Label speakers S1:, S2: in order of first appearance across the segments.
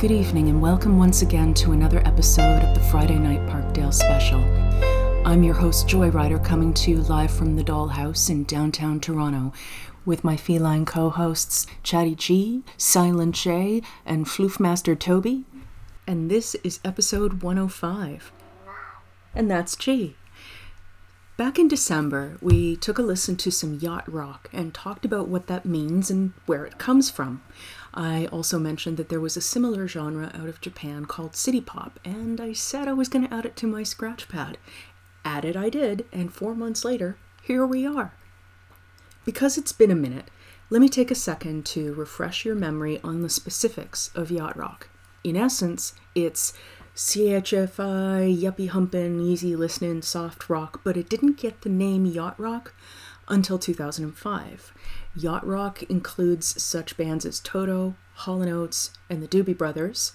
S1: Good evening, and welcome once again to another episode of the Friday Night Parkdale Special. I'm your host, Joy Joyrider, coming to you live from the Dollhouse in downtown Toronto with my feline co hosts, Chatty G, Silent J, and Floofmaster Toby. And this is episode 105. And that's G. Back in December, we took a listen to some yacht rock and talked about what that means and where it comes from. I also mentioned that there was a similar genre out of Japan called city pop, and I said I was going to add it to my scratch pad. Add it I did, and four months later, here we are. Because it's been a minute, let me take a second to refresh your memory on the specifics of yacht rock. In essence, it's CHFI, yuppie humpin', easy listening, soft rock, but it didn't get the name yacht rock until 2005. Yacht rock includes such bands as Toto, Hall & Oates, and the Doobie Brothers,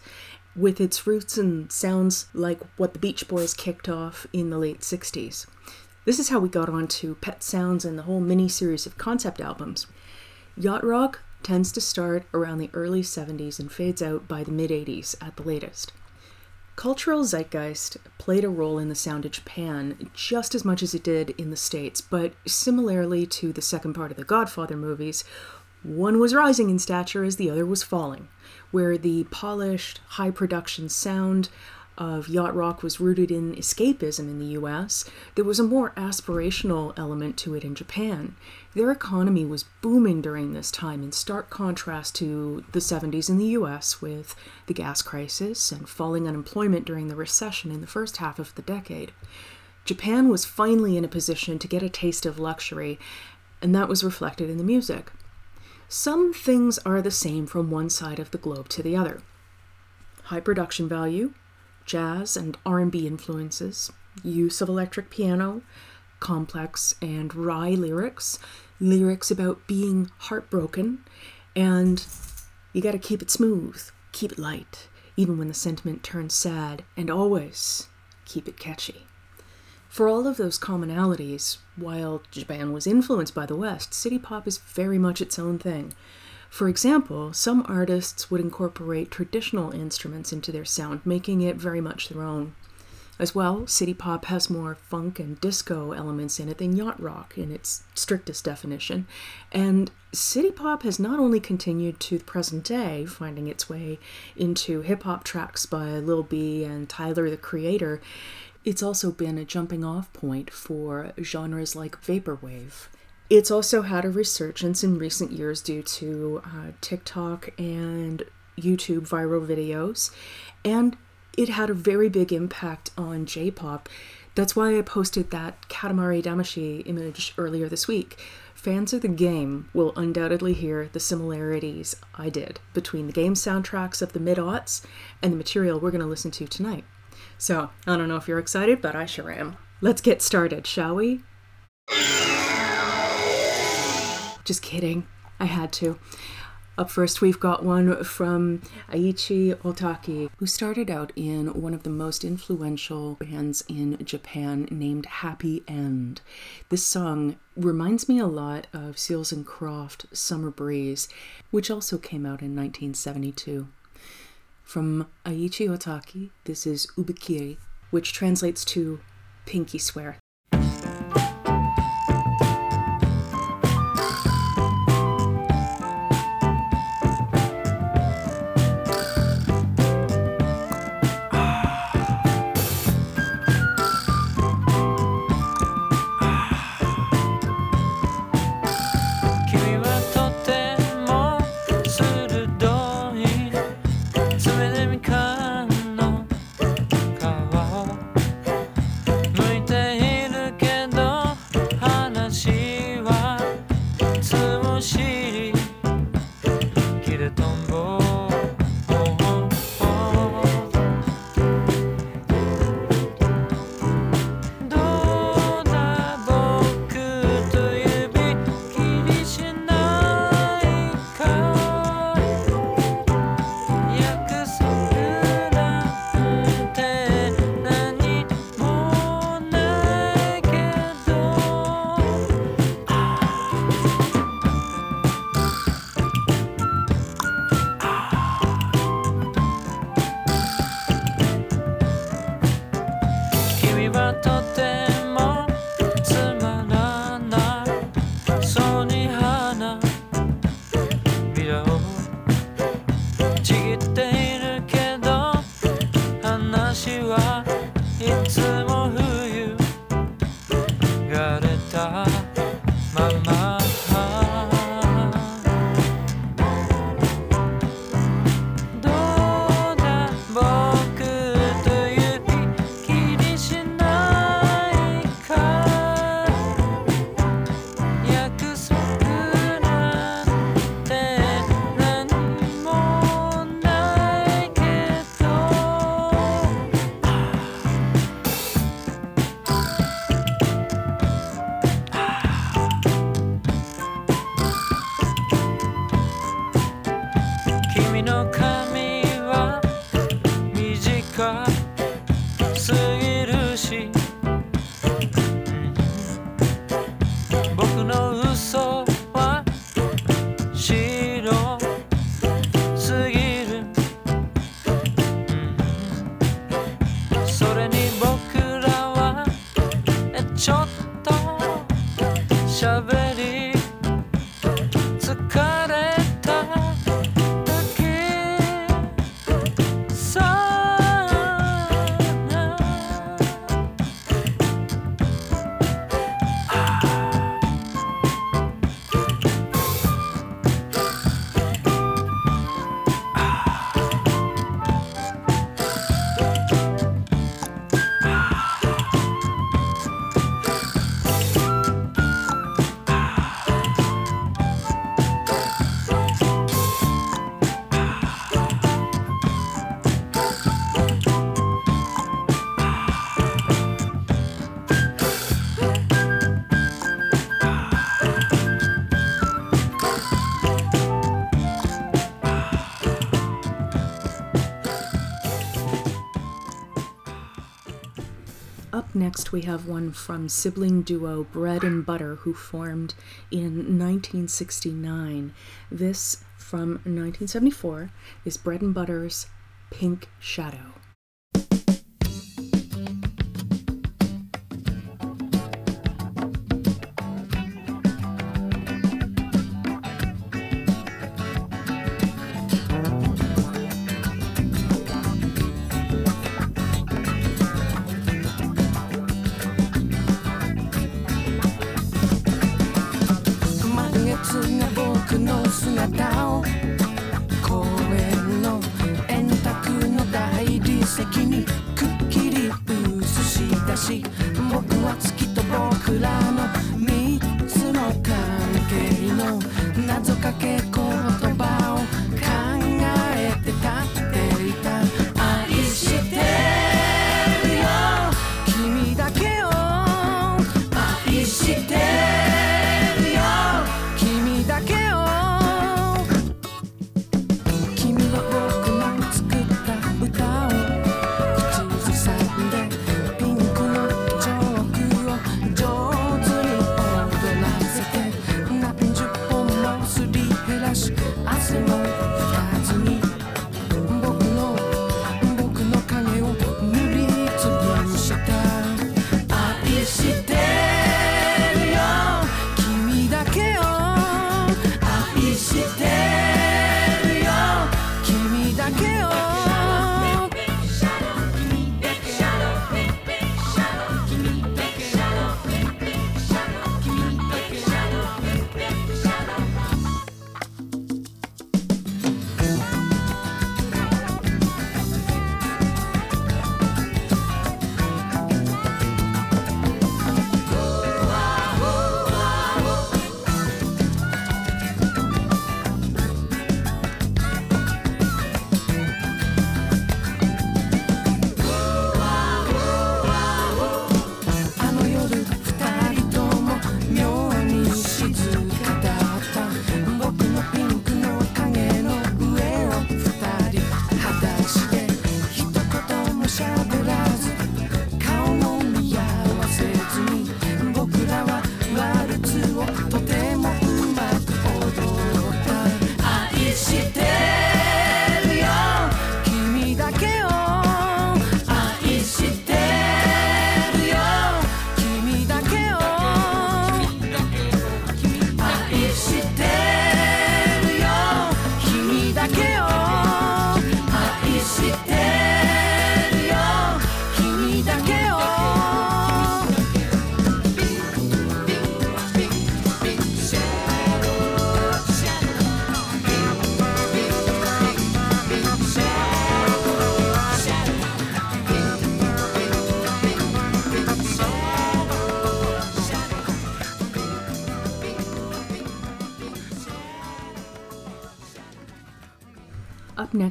S1: with its roots and sounds like what the Beach Boys kicked off in the late 60s. This is how we got onto Pet Sounds and the whole mini series of concept albums. Yacht rock tends to start around the early 70s and fades out by the mid 80s at the latest. Cultural zeitgeist played a role in the sound of Japan just as much as it did in the States, but similarly to the second part of the Godfather movies, one was rising in stature as the other was falling, where the polished, high production sound of yacht rock was rooted in escapism in the US, there was a more aspirational element to it in Japan. Their economy was booming during this time, in stark contrast to the 70s in the US, with the gas crisis and falling unemployment during the recession in the first half of the decade. Japan was finally in a position to get a taste of luxury, and that was reflected in the music. Some things are the same from one side of the globe to the other. High production value, jazz and R&B influences, use of electric piano, complex and wry lyrics, lyrics about being heartbroken, and you got to keep it smooth, keep it light, even when the sentiment turns sad, and always keep it catchy. For all of those commonalities, while Japan was influenced by the West, city pop is very much its own thing. For example, some artists would incorporate traditional instruments into their sound, making it very much their own. As well, city pop has more funk and disco elements in it than yacht rock in its strictest definition. And city pop has not only continued to the present day, finding its way into hip hop tracks by Lil B and Tyler the Creator, it's also been a jumping off point for genres like vaporwave. It's also had a resurgence in recent years due to uh, TikTok and YouTube viral videos, and it had a very big impact on J pop. That's why I posted that Katamari Damacy image earlier this week. Fans of the game will undoubtedly hear the similarities I did between the game soundtracks of the mid aughts and the material we're going to listen to tonight. So, I don't know if you're excited, but I sure am. Let's get started, shall we? Just kidding. I had to. Up first, we've got one from Eiichi Ohtaki, who started out in one of the most influential bands in Japan named Happy End. This song reminds me a lot of Seals and Croft Summer Breeze, which also came out in 1972. From Eiichi Ohtaki, this is Yubikiri, which translates to pinky swear.
S2: Next, we have one from sibling duo Bread and Butter, who formed in 1969. This from 1974 is Bread and Butter's Pink Shadow.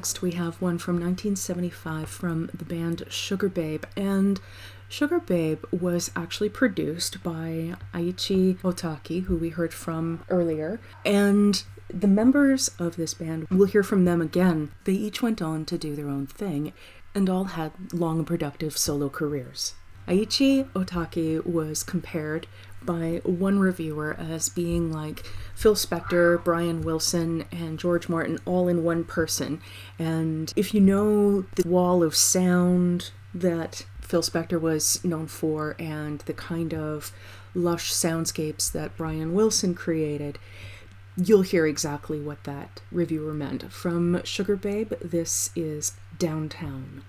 S1: Next, we have one from 1975 from the band Sugar Babe. And Sugar Babe was actually produced by Eiichi Ohtaki, who we heard from earlier. And the members of this band, we'll hear from them again. They each went on to do their own thing and all had long and productive solo careers. Eiichi Ohtaki was compared by one reviewer as being like Phil Spector, Brian Wilson, and George Martin all in one person. And if you know the wall of sound that Phil Spector was known for and the kind of lush soundscapes that Brian Wilson created, you'll hear exactly what that reviewer meant. From Sugar Babe, this is Downtown.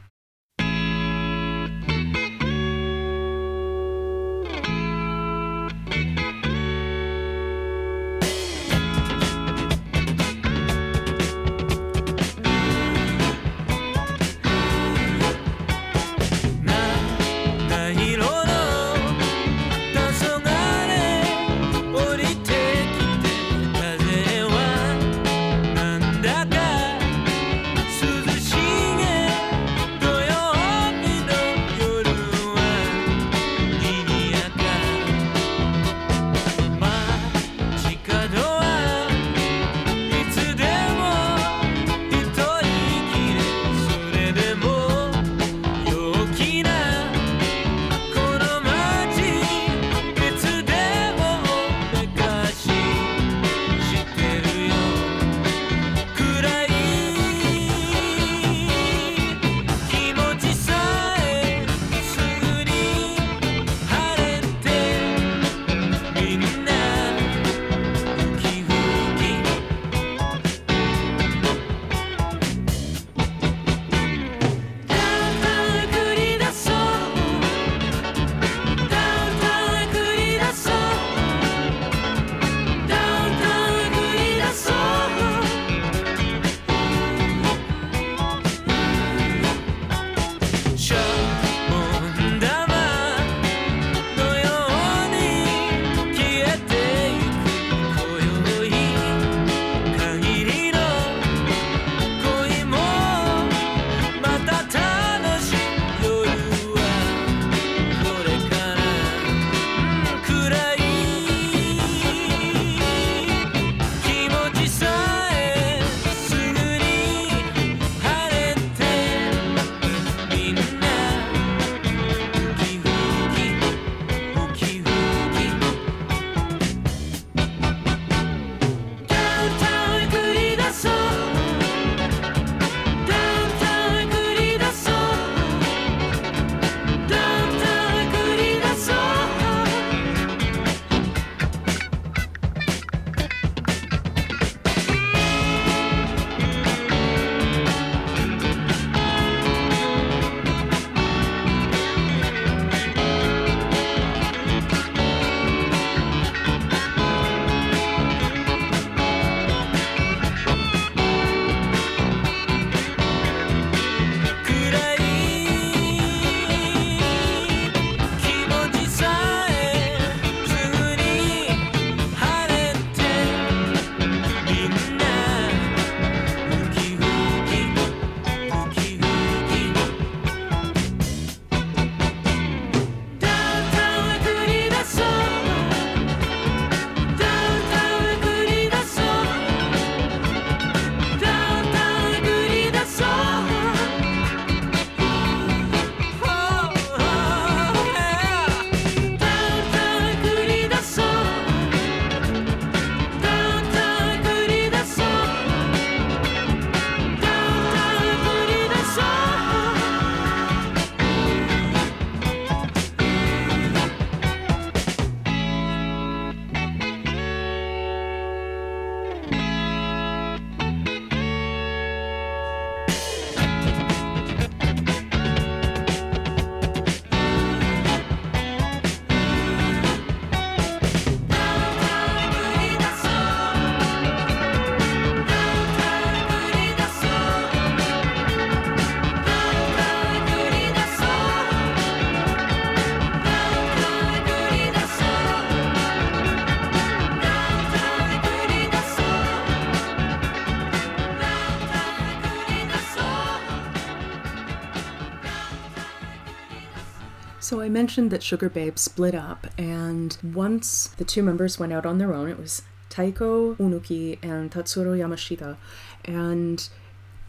S3: Mentioned that Sugar Babe split up, and once the two members went out on their own, it was Taeko Onuki and Tatsuro Yamashita, and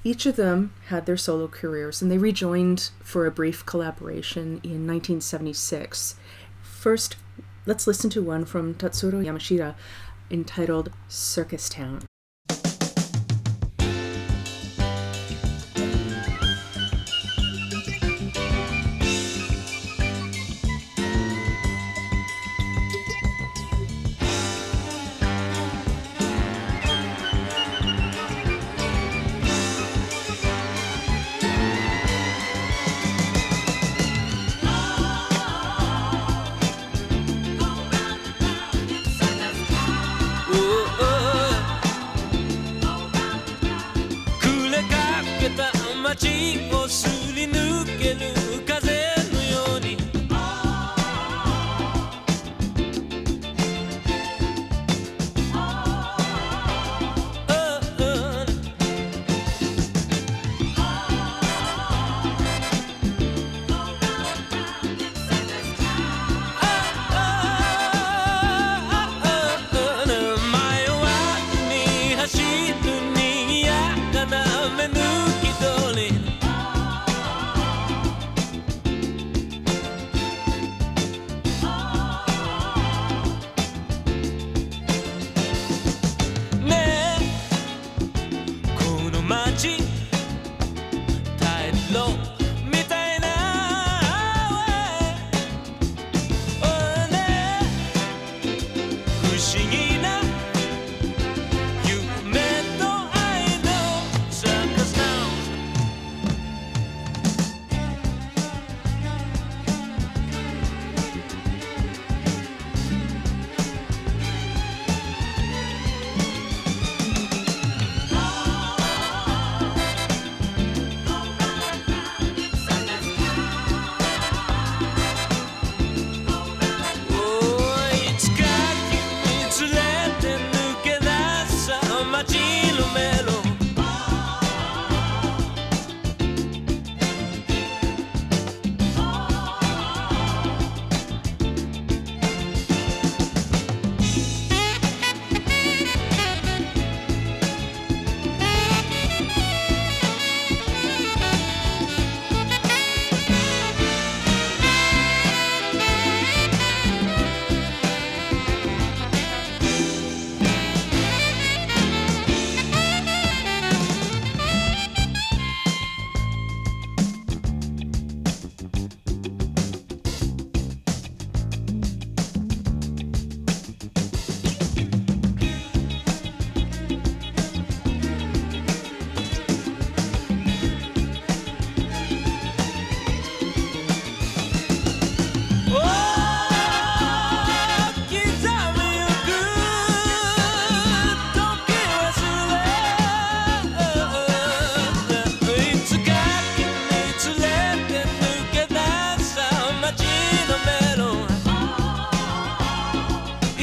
S3: each of them had their solo careers, and they rejoined for a brief collaboration in 1976. First, let's listen to one from Tatsuro Yamashita entitled Circus Town.「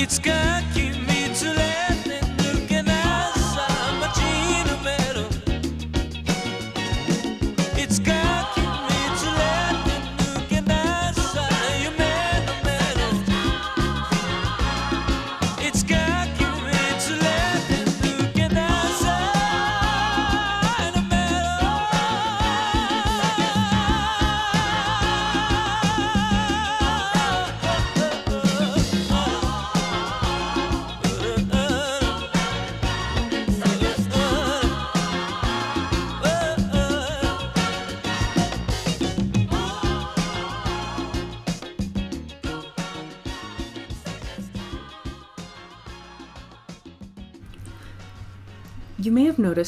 S3: You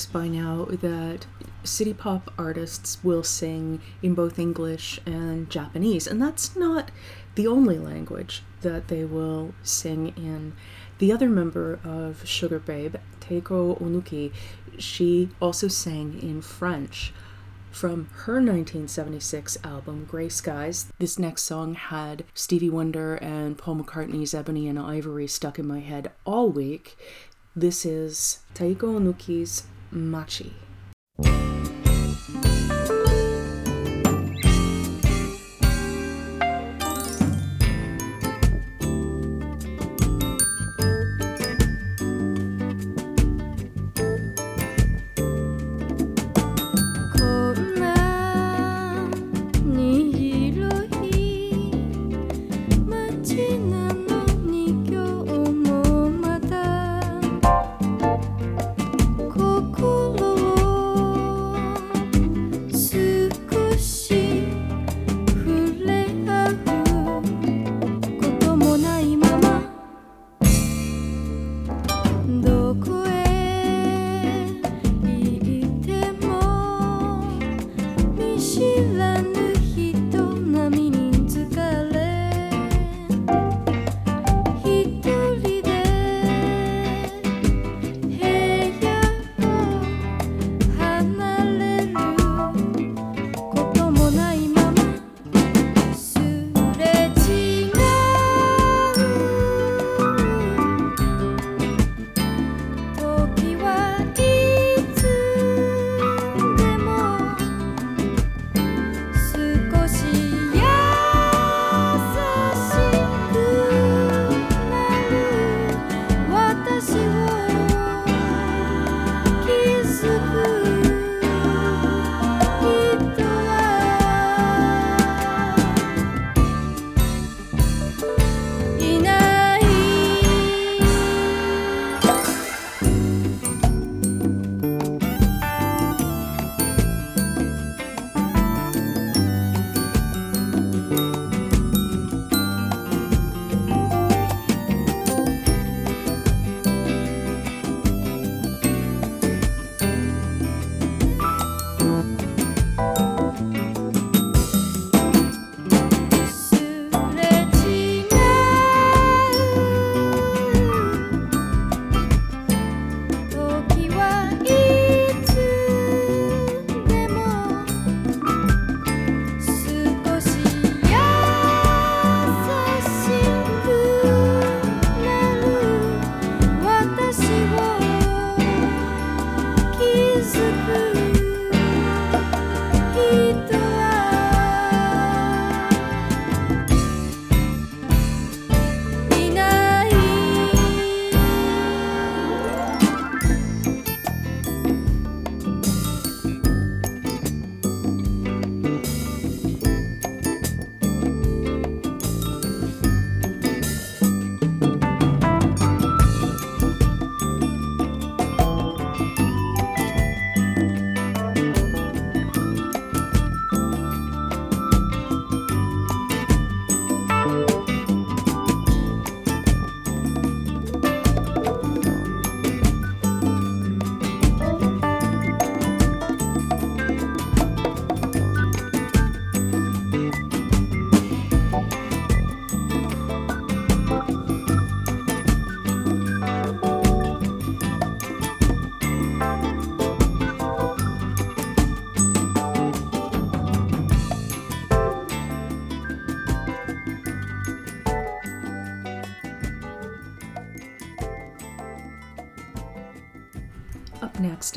S3: by now that city pop artists will sing in both English and Japanese, and that's not the only language that they will sing in. The other member of Sugar Babe, Taeko Onuki, she also sang in French. From her 1976 album, Grey Skies, this next song had Stevie Wonder and Paul McCartney's Ebony and Ivory stuck in my head all week. This is Taeko Onuki's Machi.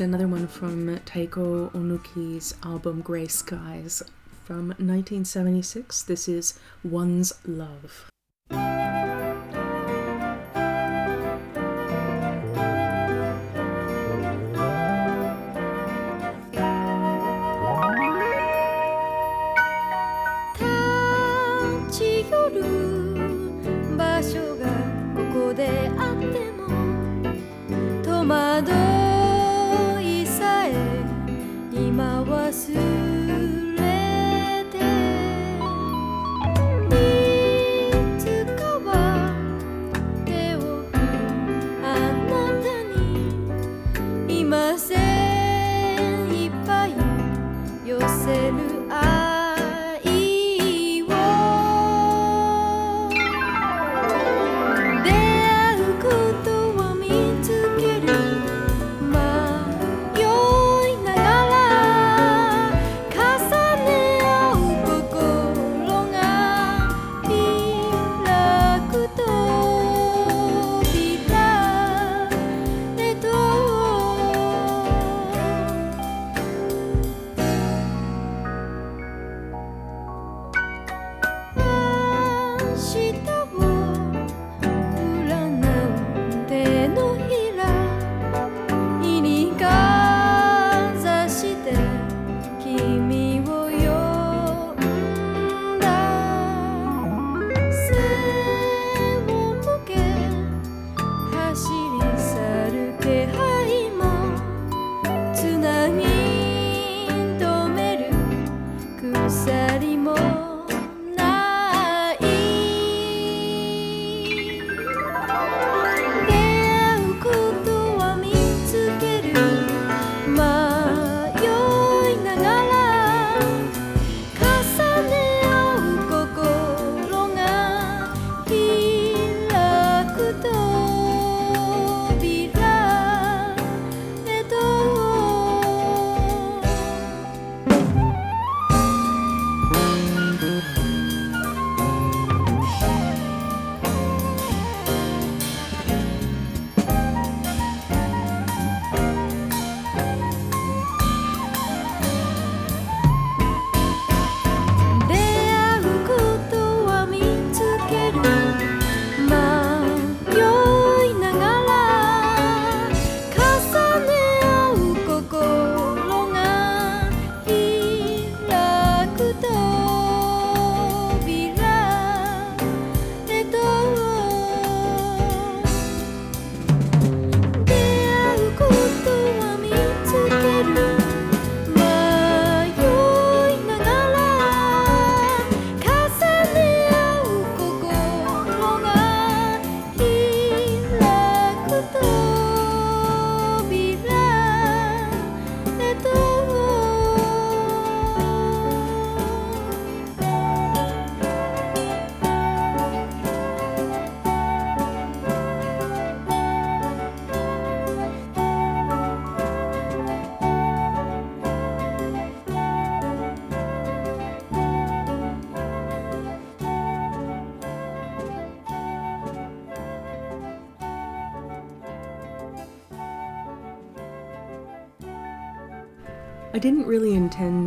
S4: Another one from Taeko Onuki's album Grey Skies from 1976. This is One's Love.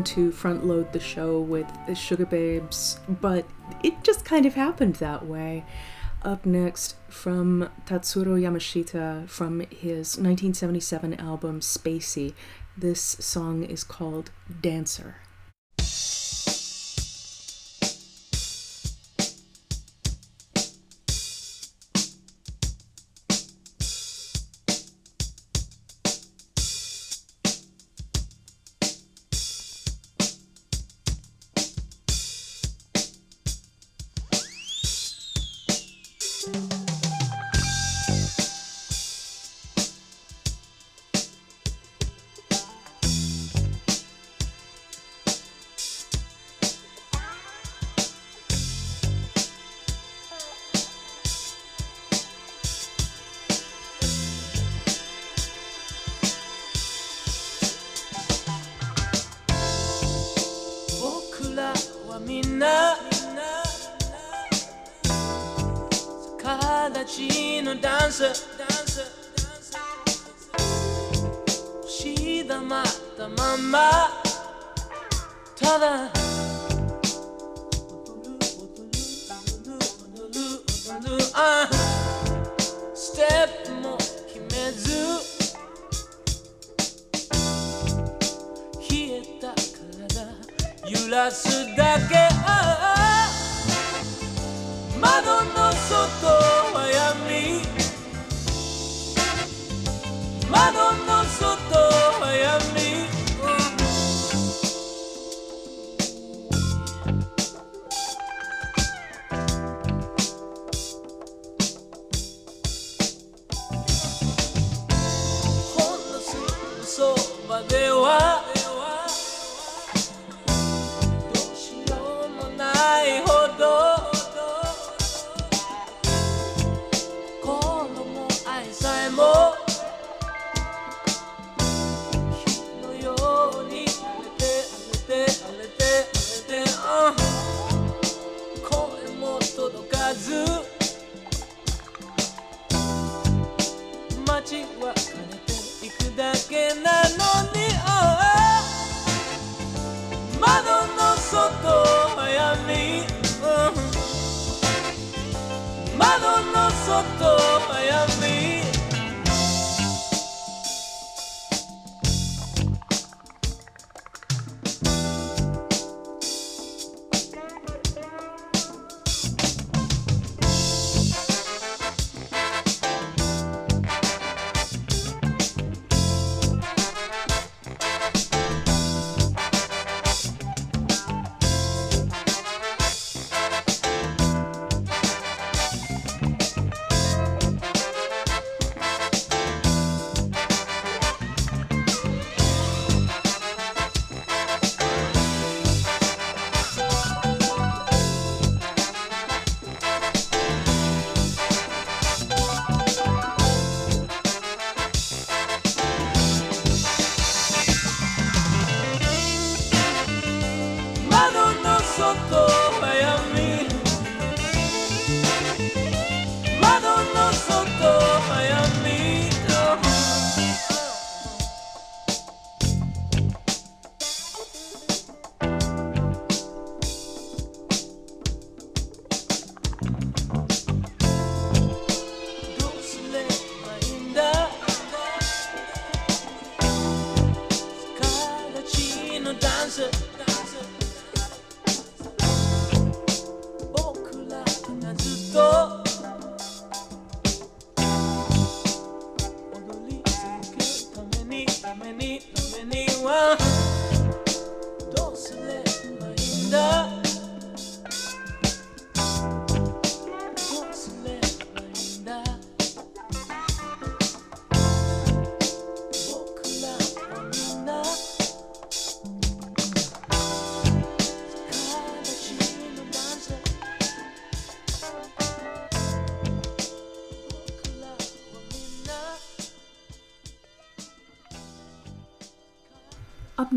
S4: To front load the show with the Sugar Babes, but it just kind of happened that way. Up next, from Tatsuro Yamashita from his 1977 album Spacy, this song is called Dancer.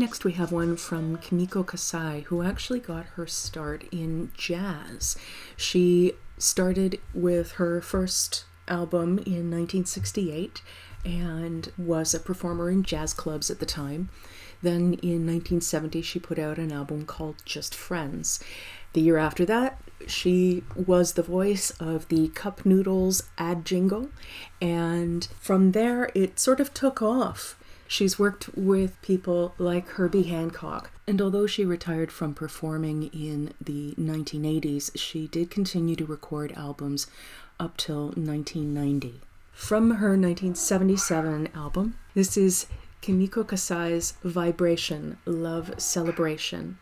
S1: Next we have one from Kimiko Kasai, who actually got her start in jazz. She started with her first album in 1968 and was a performer in jazz clubs at the time. Then in 1970, she put out an album called Just Friends. The year after that, she was the voice of the Cup Noodles ad jingle, and from there, it sort of took off. She's worked with people like Herbie Hancock, and although she retired from performing in the 1980s, she did continue to record albums up till 1990. From her 1977 album, this is Kimiko Kasai's Vibration Love Celebration.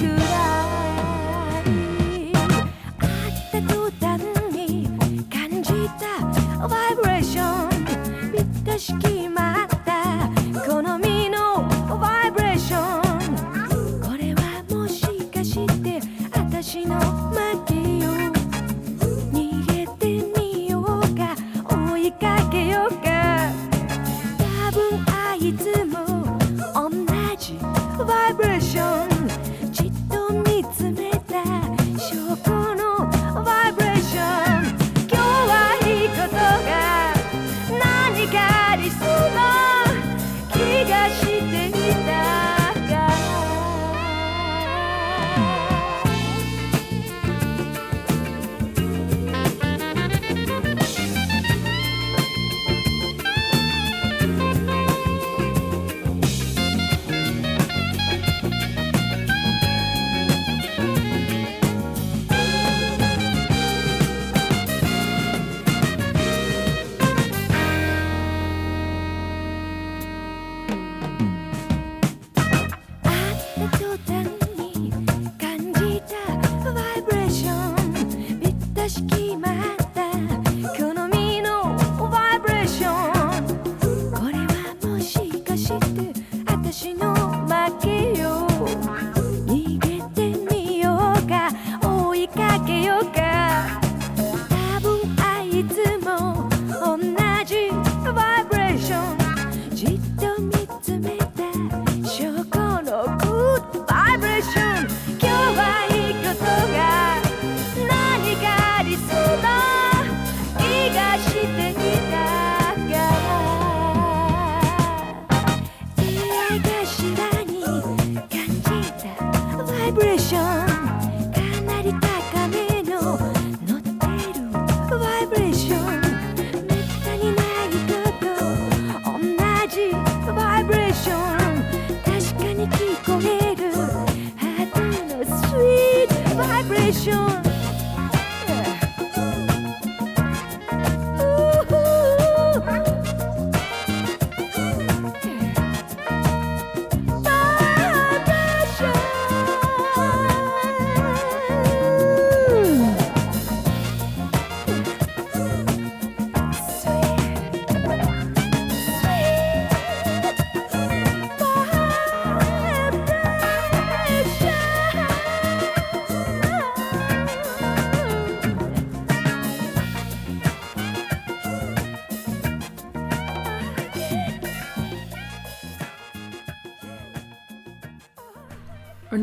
S4: good.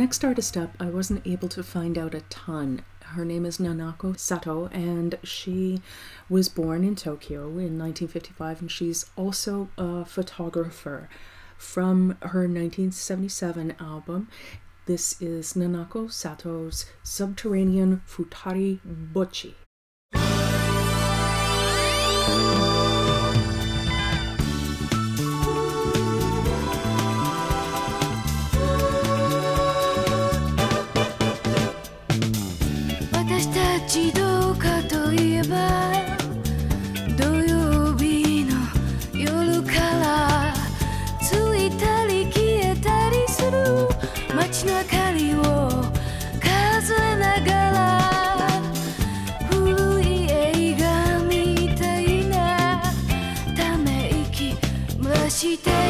S4: next artist up, I wasn't able to find out a ton. Her name is Nanako Sato, and she was born in Tokyo in 1955, and she's also a photographer. From her 1977 album, this is Nanako Sato's Subterranean Futari
S1: Bocci. して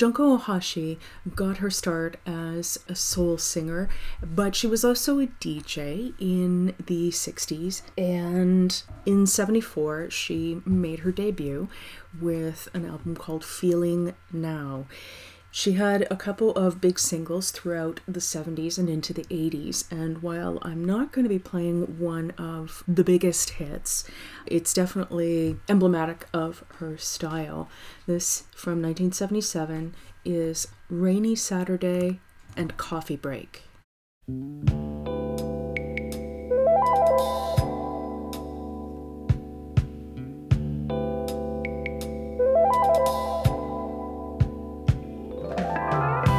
S1: Junko Ohashi got her start as a soul singer, but she was also a DJ in the 60s. And in 74, she made her debut with an album called Feeling Now. She had a couple of big singles throughout the 70s and into the 80s, and while I'm not going to be playing one of the biggest hits, it's definitely emblematic of her style. This from 1977 is Rainy Saturday and Coffee Break.
S5: 水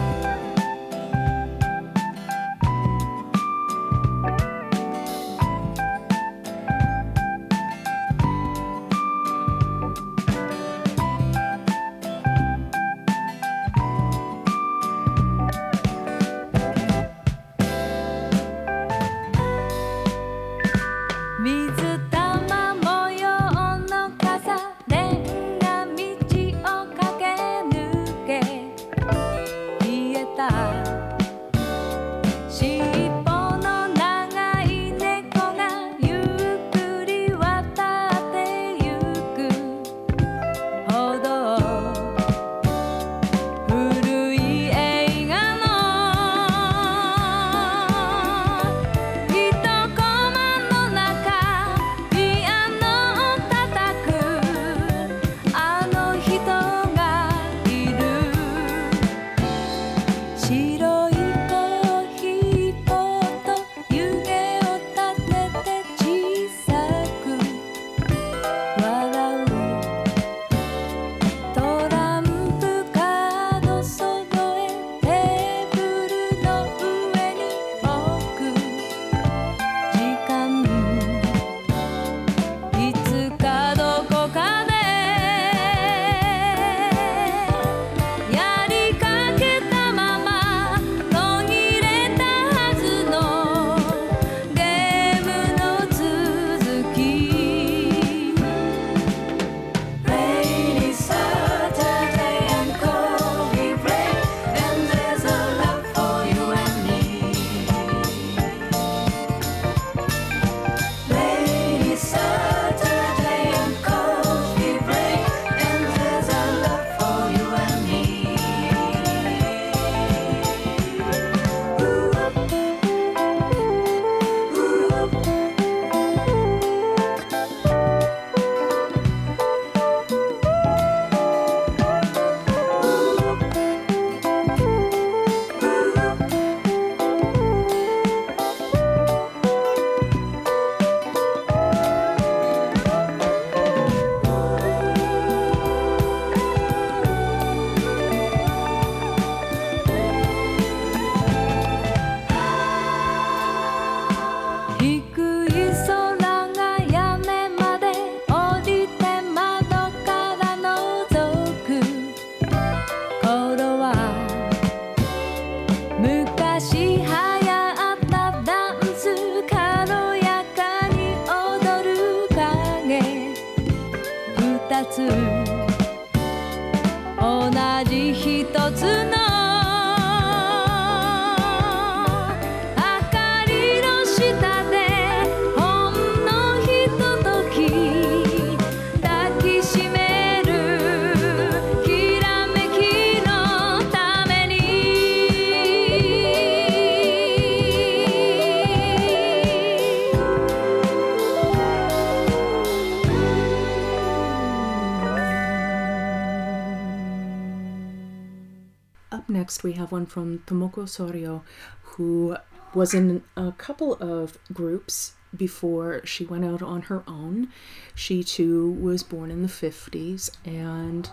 S1: We have one from Tomoko Soryo, who was in a couple of groups before she went out on her own. She too was born in the 50s, and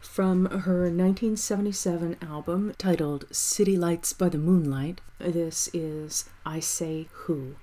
S1: from her 1977 album titled City Lights by the Moonlight, this is I Say Who.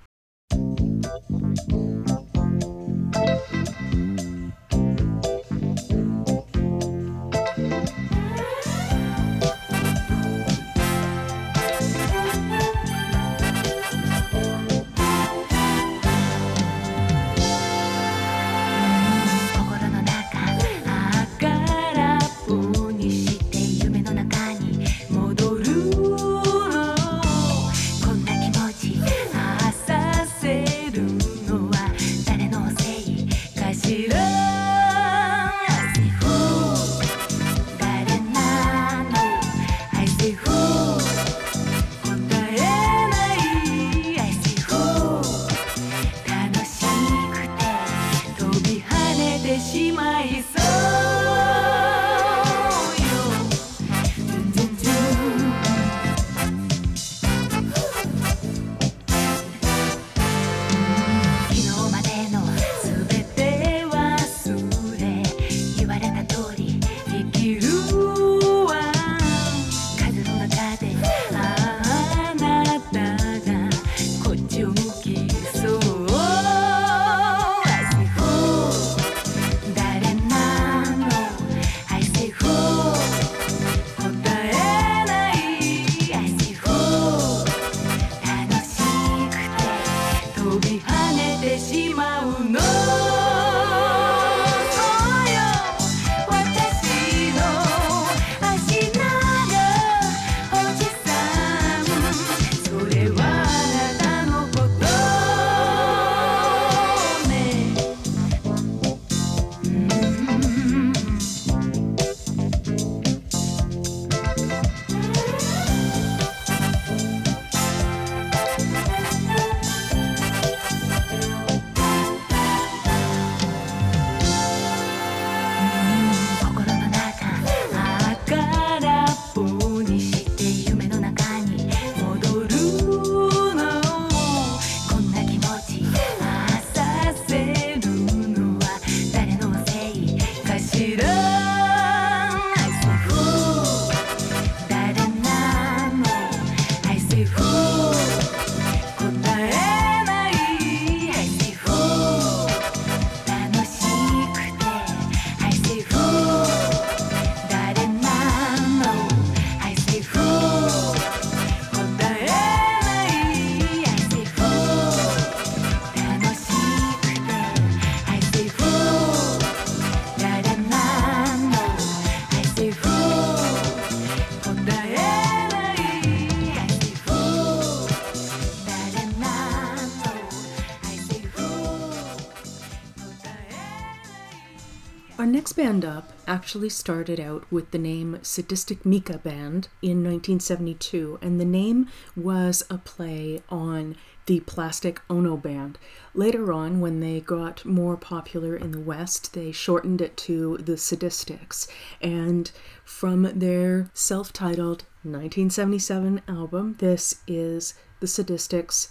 S1: Band up actually started out with the name Sadistic Mika Band in 1972, and the name was a play on the Plastic Ono Band. Later on, when they got more popular in the West, they shortened it to the Sadistics, and from their self titled 1977 album, this is the Sadistics,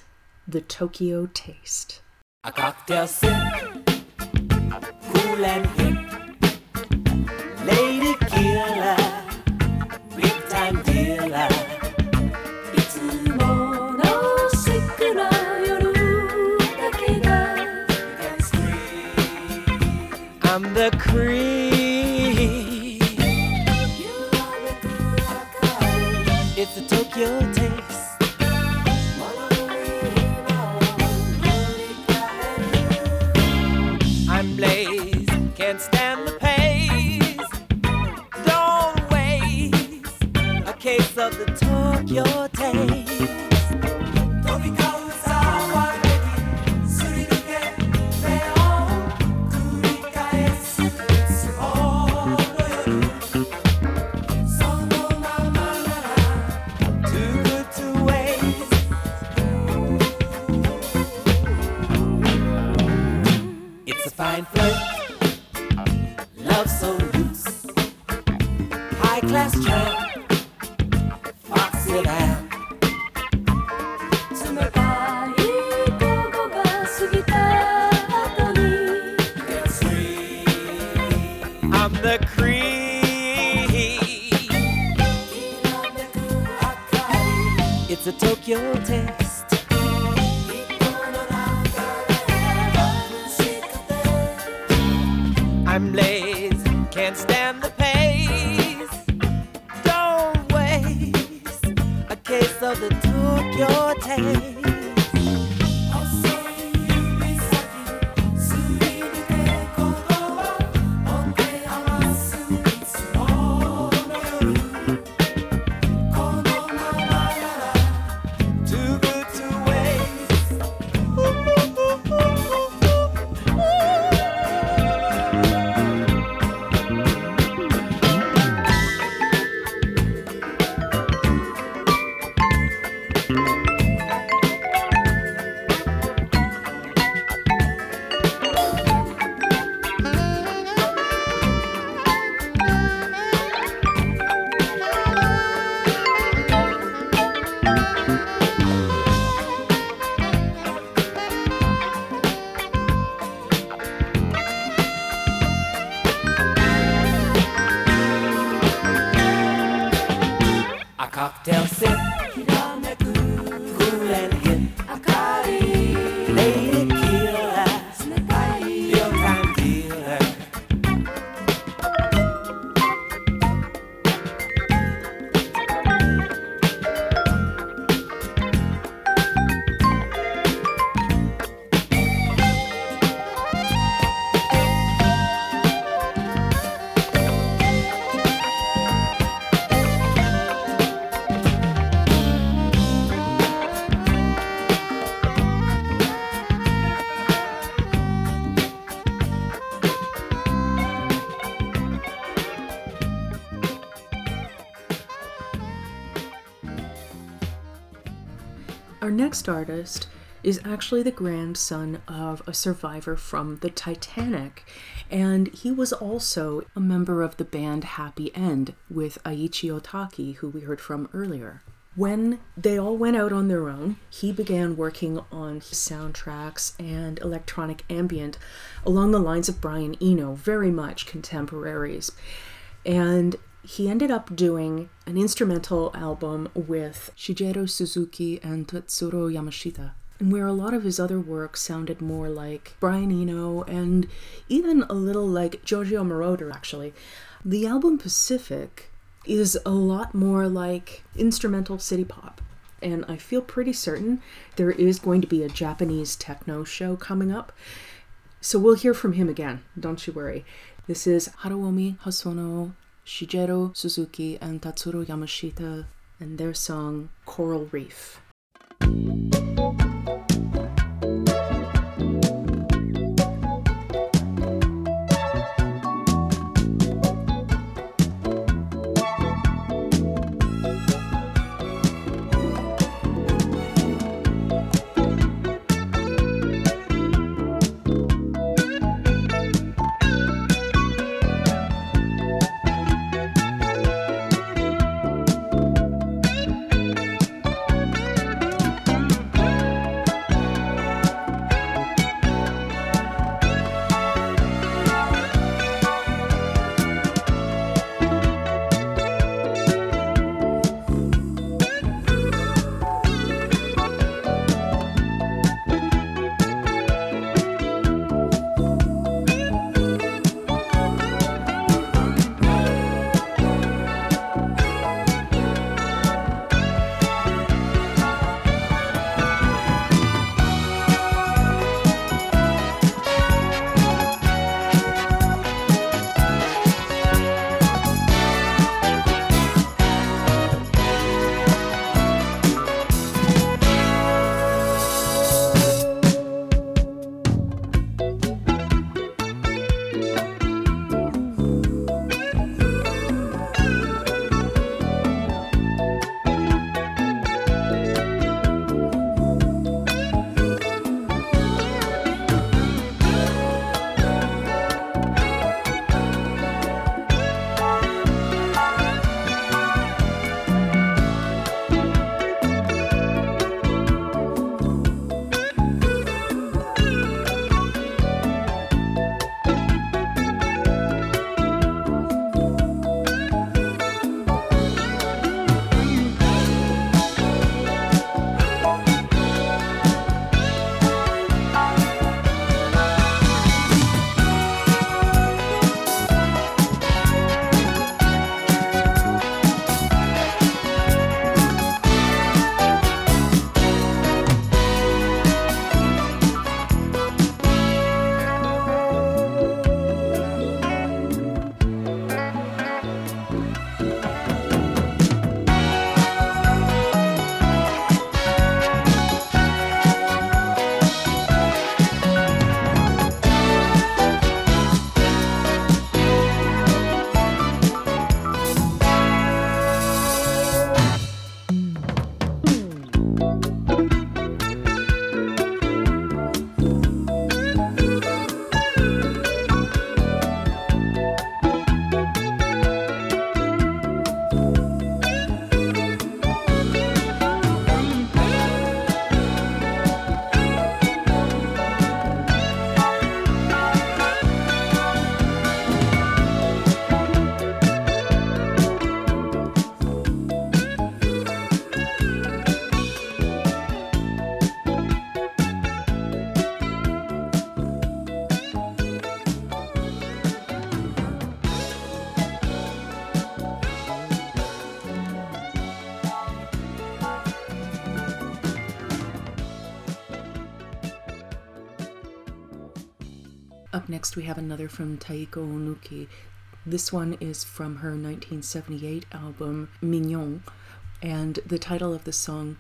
S1: The Tokyo Taste.
S6: Cool and. I'm the cream. It's the Tokyo taste. I'm Blaze, can't stand the pace. Don't waste a case of the Tokyo taste. Fine flirt Love so loose. High class charm Foxy
S1: Our next artist is actually the grandson of a survivor from the Titanic, and he was also a member of the band Happy End with Eiichi Ohtaki, who we heard from earlier. When they all went out on their own, he began working on soundtracks and electronic ambient along the lines of Brian Eno, very much contemporaries. And he ended up doing an instrumental album with Shigeru Suzuki and Tatsuro Yamashita. And where a lot of his other work sounded more like Brian Eno and even a little like Giorgio Moroder, actually, the album Pacific is a lot more like instrumental city pop. And I feel pretty certain there is going to be a Japanese techno show coming up. So we'll hear from him again, don't you worry. This is Haruomi Hosono, Shigeru Suzuki, and Tatsuro Yamashita, and their song Coral Reef.「next, we have another from Taeko Onuki. This one is from her 1978 album Mignon, and the title of the song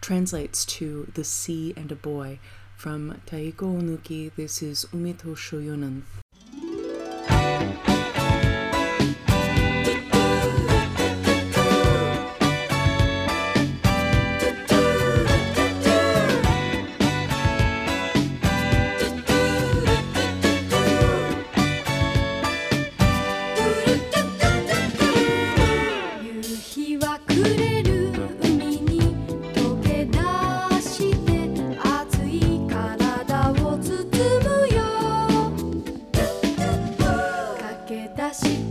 S1: translates to The Sea and a Boy. From Taeko Onuki, this is
S4: Umi To Syounen. らして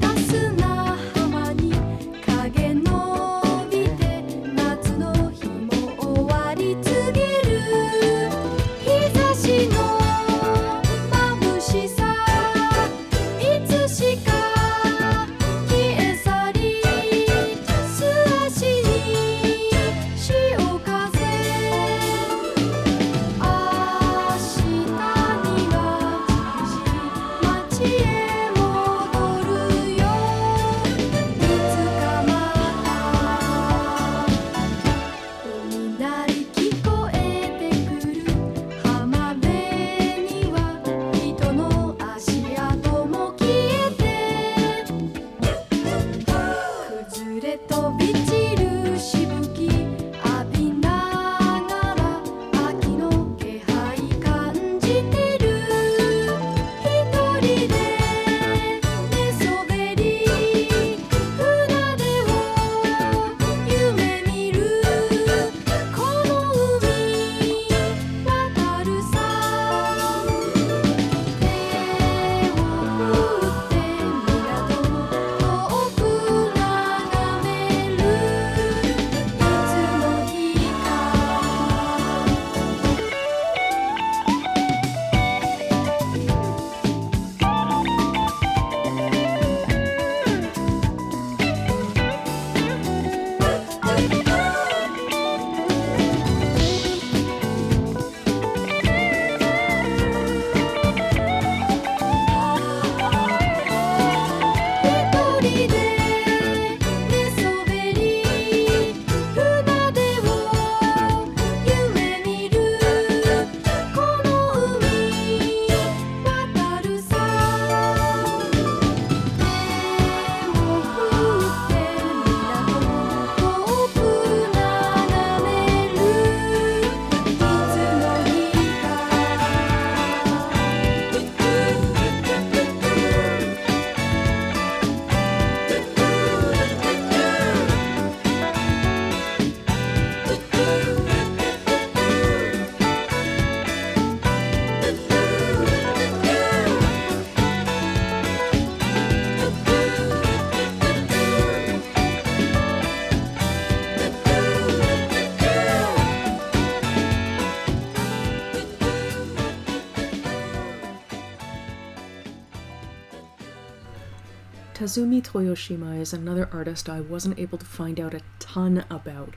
S1: Tazumi Toyoshima is another artist I wasn't able to find out a ton about,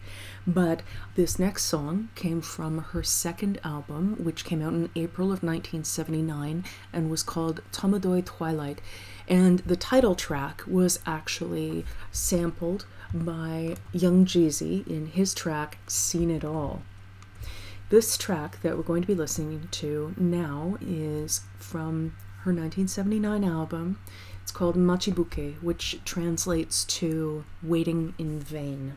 S1: but this next song came from her second album, which came out in April of 1979 and was called Tomadoi Twilight. And the title track was actually sampled by Young Jeezy in his track Seen It All. This track that we're going to be listening to now is from her 1979 album. It's called Machibouke, which translates to waiting in vain.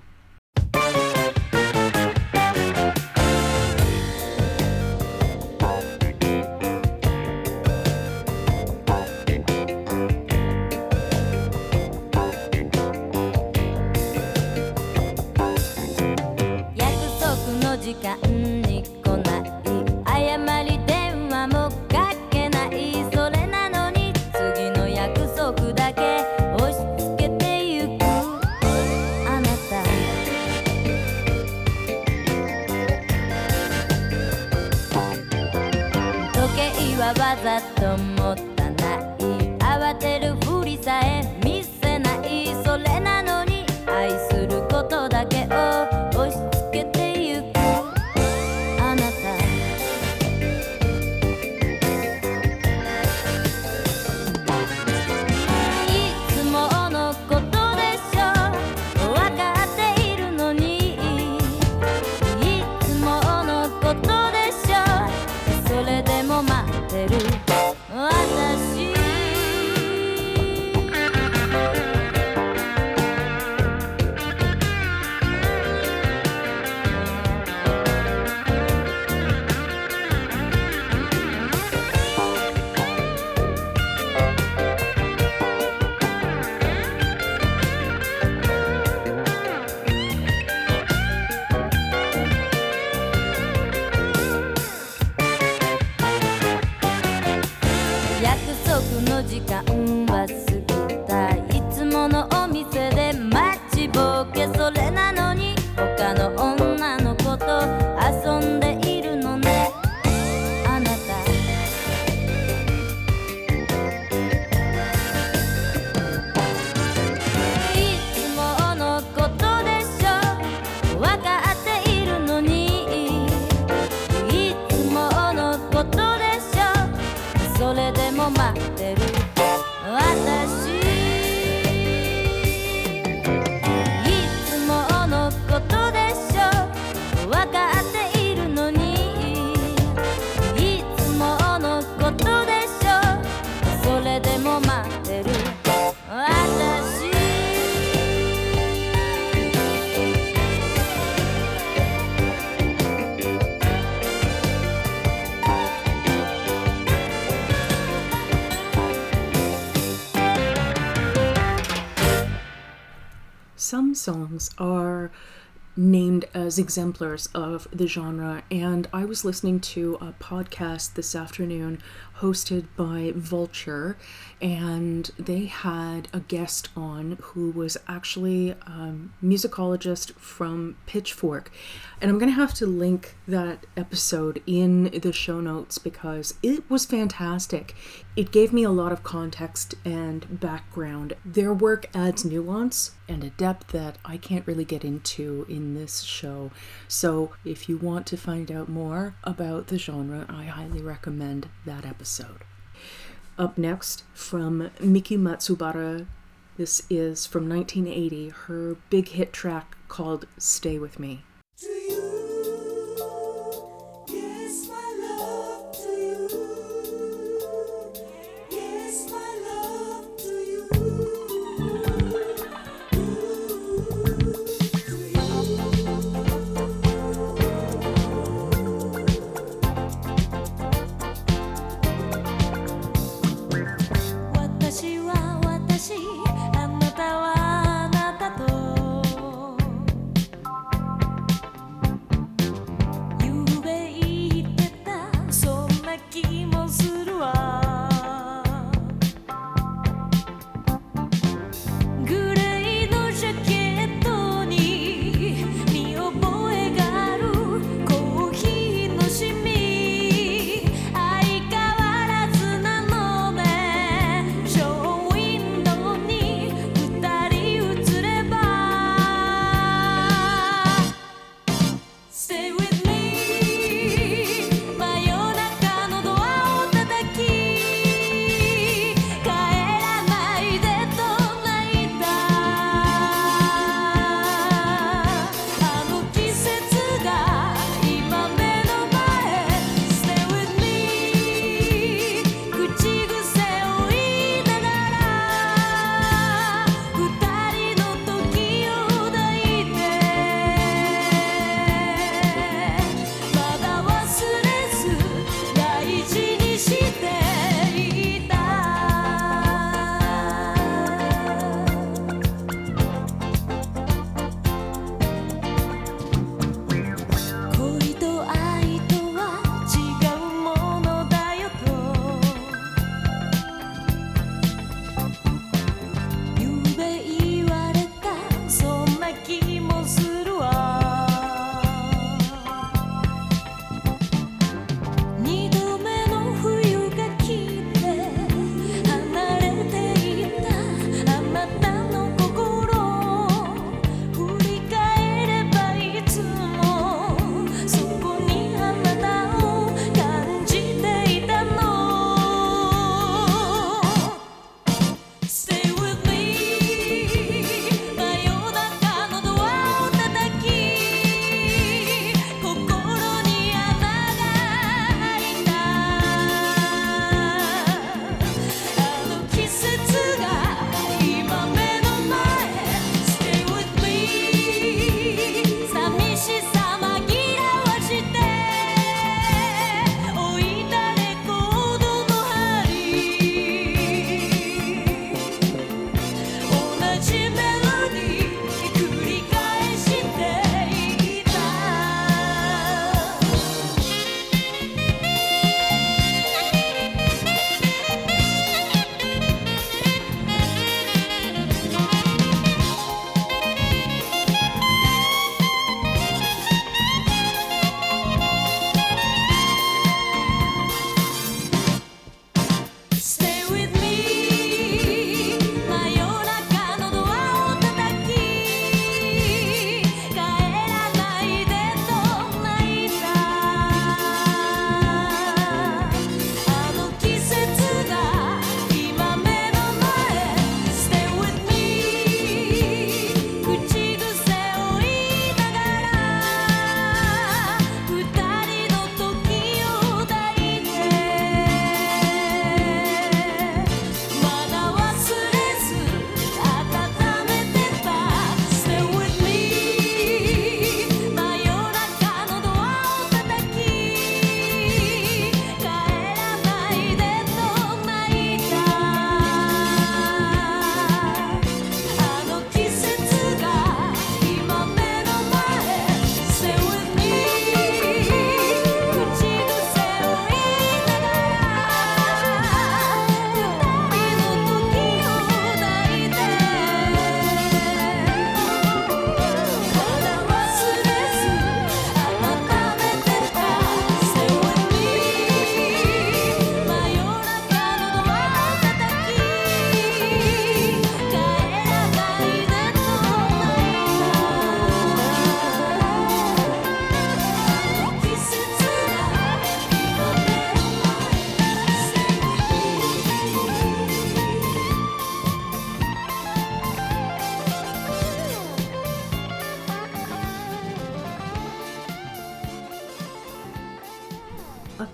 S4: わざと
S5: もっ
S1: songs are named as exemplars of the genre, and I was listening to a podcast this afternoon hosted by Vulture, and they had a guest on who was actually a musicologist from Pitchfork. And I'm going to have to link that episode in the show notes because it was fantastic. It gave me a lot of context and background. Their work adds nuance and a depth that I can't really get into in this show. So if you want to find out more about the genre, I highly recommend that episode. Up next, from Miki Matsubara, this is from 1980, her big hit track called Stay With Me.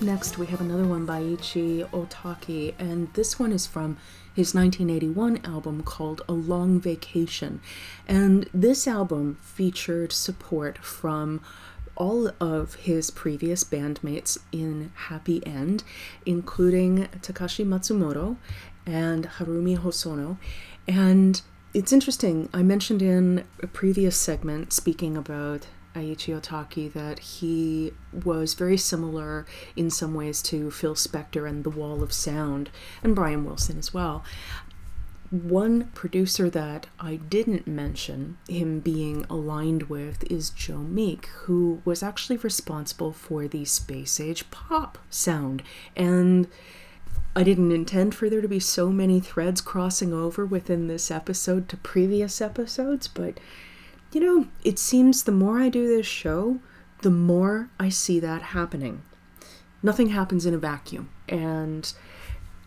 S3: Next we have another one by Eiichi Ohtaki, and this one is from his 1981 album called A Long Vacation. And this album featured support from all of his previous bandmates in Happy End, including Takashi Matsumoto and Haruomi Hosono. And it's interesting, I mentioned in a previous segment speaking about Eiichi Ohtaki that he was very similar in some ways to Phil Spector and The Wall of Sound, and Brian Wilson as well. One producer that I didn't mention him being aligned with is Joe Meek, who was actually responsible for the space age pop sound. And I didn't intend for there to be so many threads crossing over within this episode to previous episodes, but you know, it seems the more I do this show, the more I see that happening. Nothing happens in a vacuum. And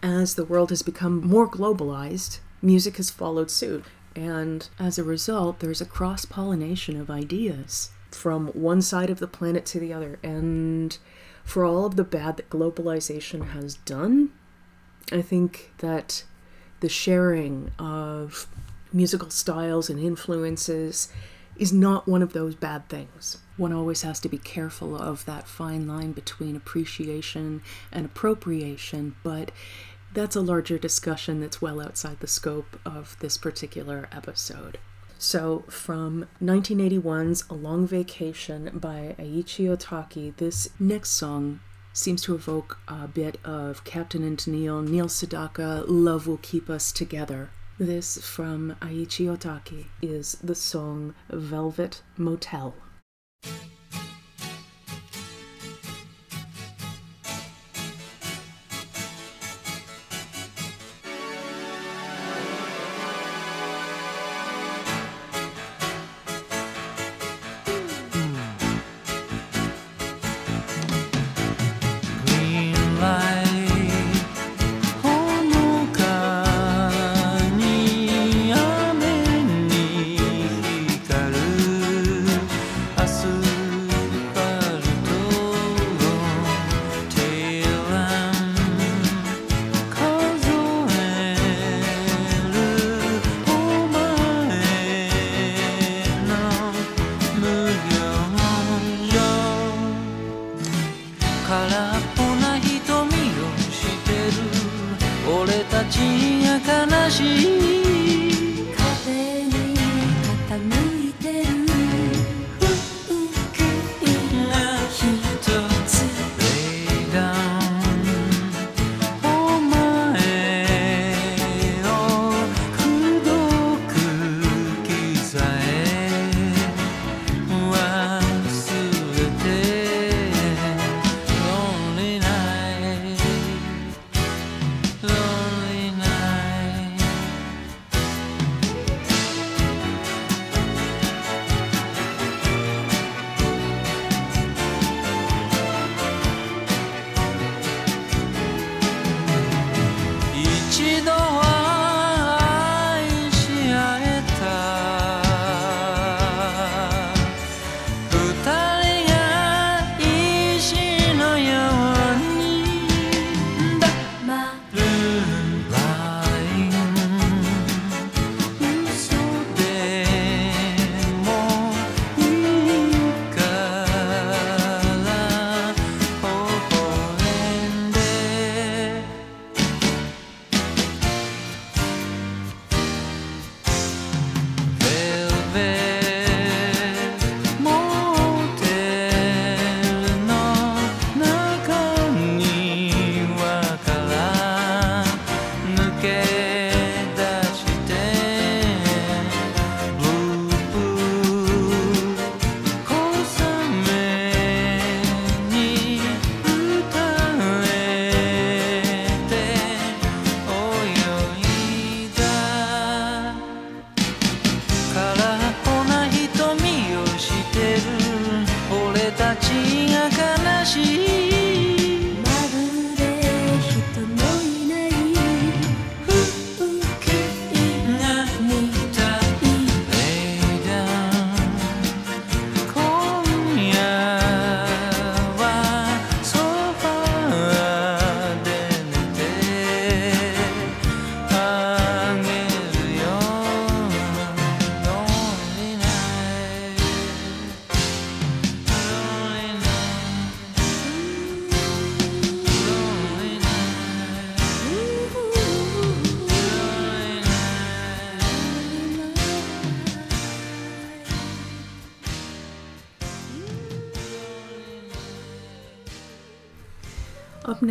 S3: as the world has become more globalized, music has followed suit. And as a result, there's a cross pollination of ideas from one side of the planet to the other. And for all of the bad that globalization has done, I think that the sharing of musical styles and influences is not one of those bad things. One always has to be careful of that fine line between appreciation and appropriation, but that's a larger discussion that's well outside the scope of this particular episode. So, from 1981's A Long Vacation by Eiichi Ohtaki, this next song seems to evoke a bit of Captain and Neil, Neil Sedaka, Love Will Keep Us Together. This from Eiichi Ohtaki is the song Velvet Motel.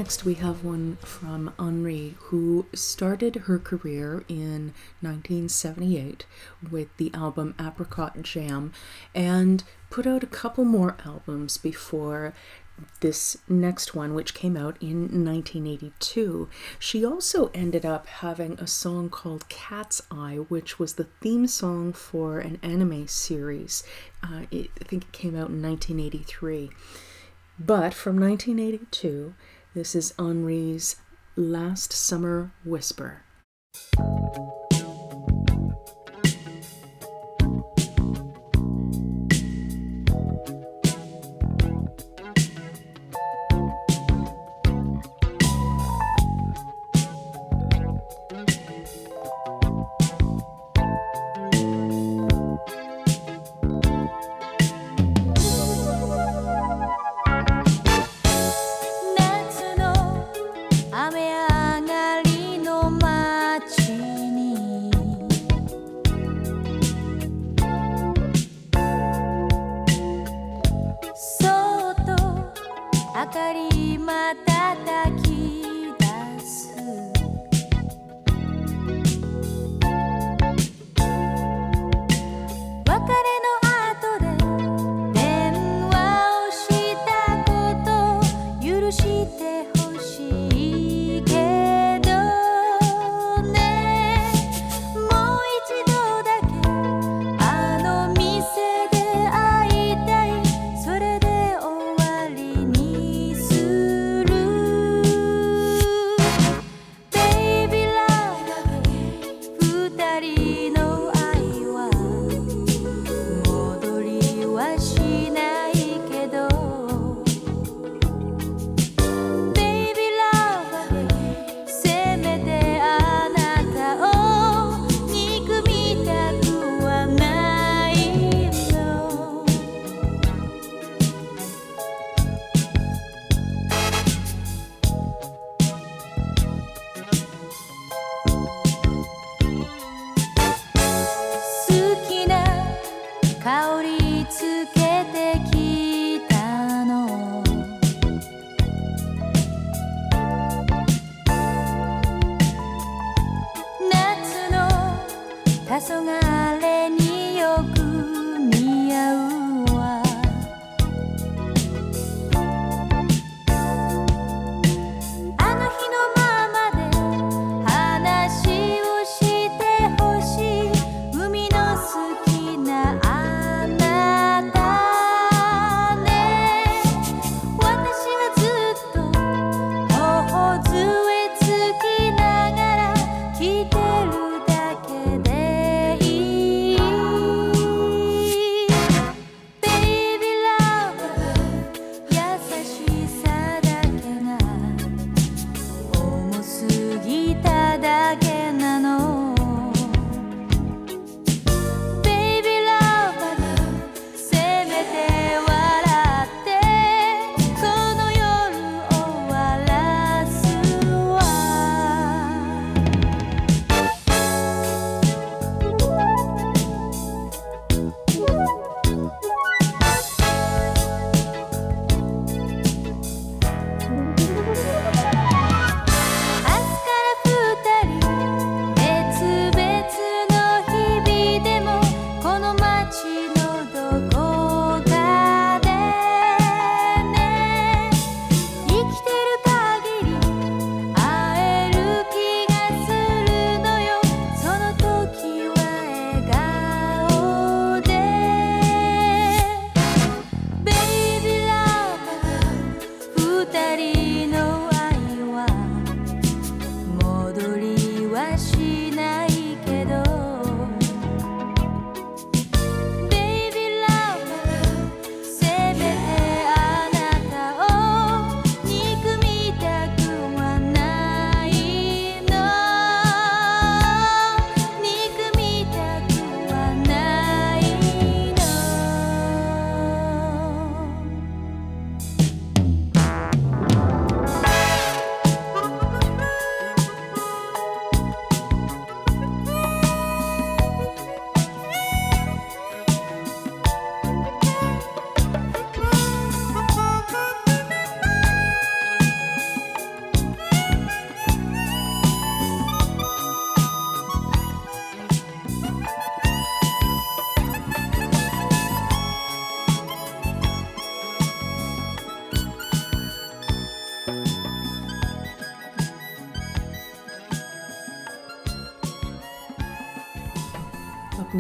S5: next, we have one from Anri, who started her career in 1978 with the album Apricot Jam and put out a couple more albums before this next one, which came out in 1982. She also ended up having a song called Cat's Eye, which was the theme song for an anime series. Uh, it, I think it came out in 1983. But from 1982 this is Anri's Last Summer Whisper.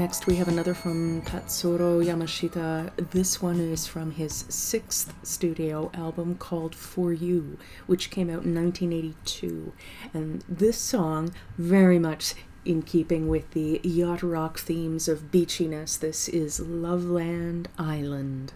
S3: Next, we have another from Tatsuro Yamashita. This one is from his sixth studio album called For You, which came out in 1982. And this song very much in keeping with the yacht rock themes of beachiness. This is Loveland Island.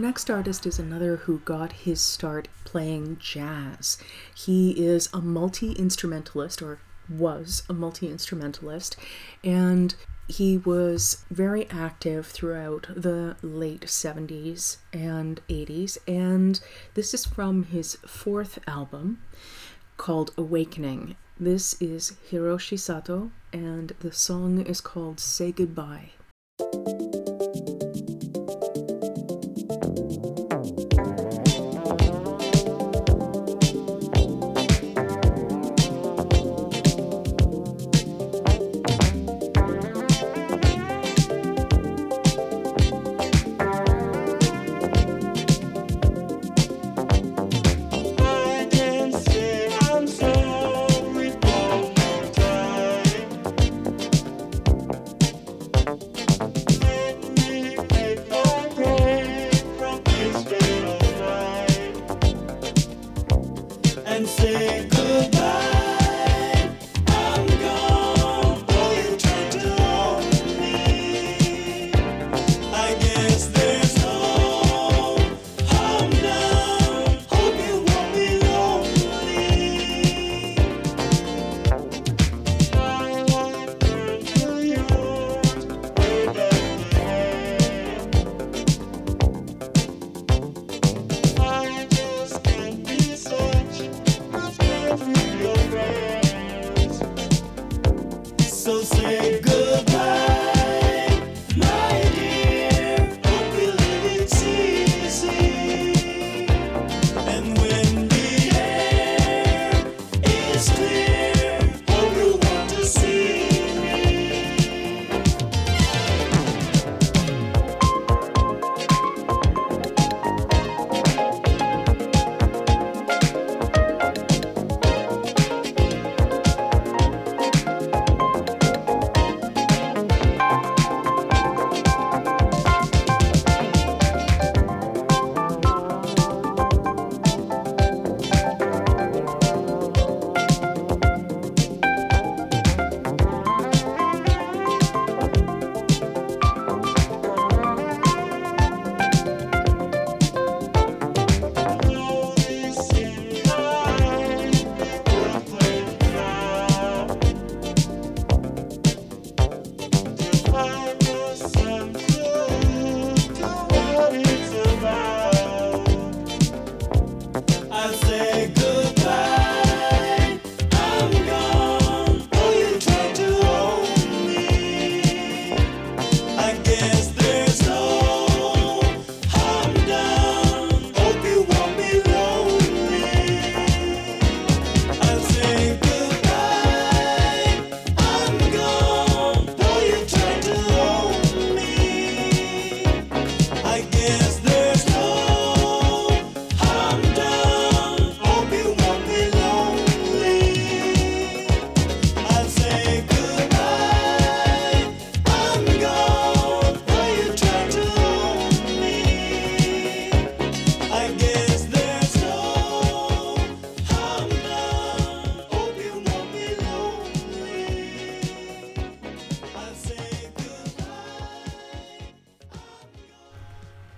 S3: next artist is another who got his start playing jazz. He is a multi instrumentalist, or was a multi instrumentalist, and
S7: he was very active throughout the late 70s and 80s. And this is from his fourth album called Awakening. This is Hiroshi Sato, and the song is called Say Goodbye.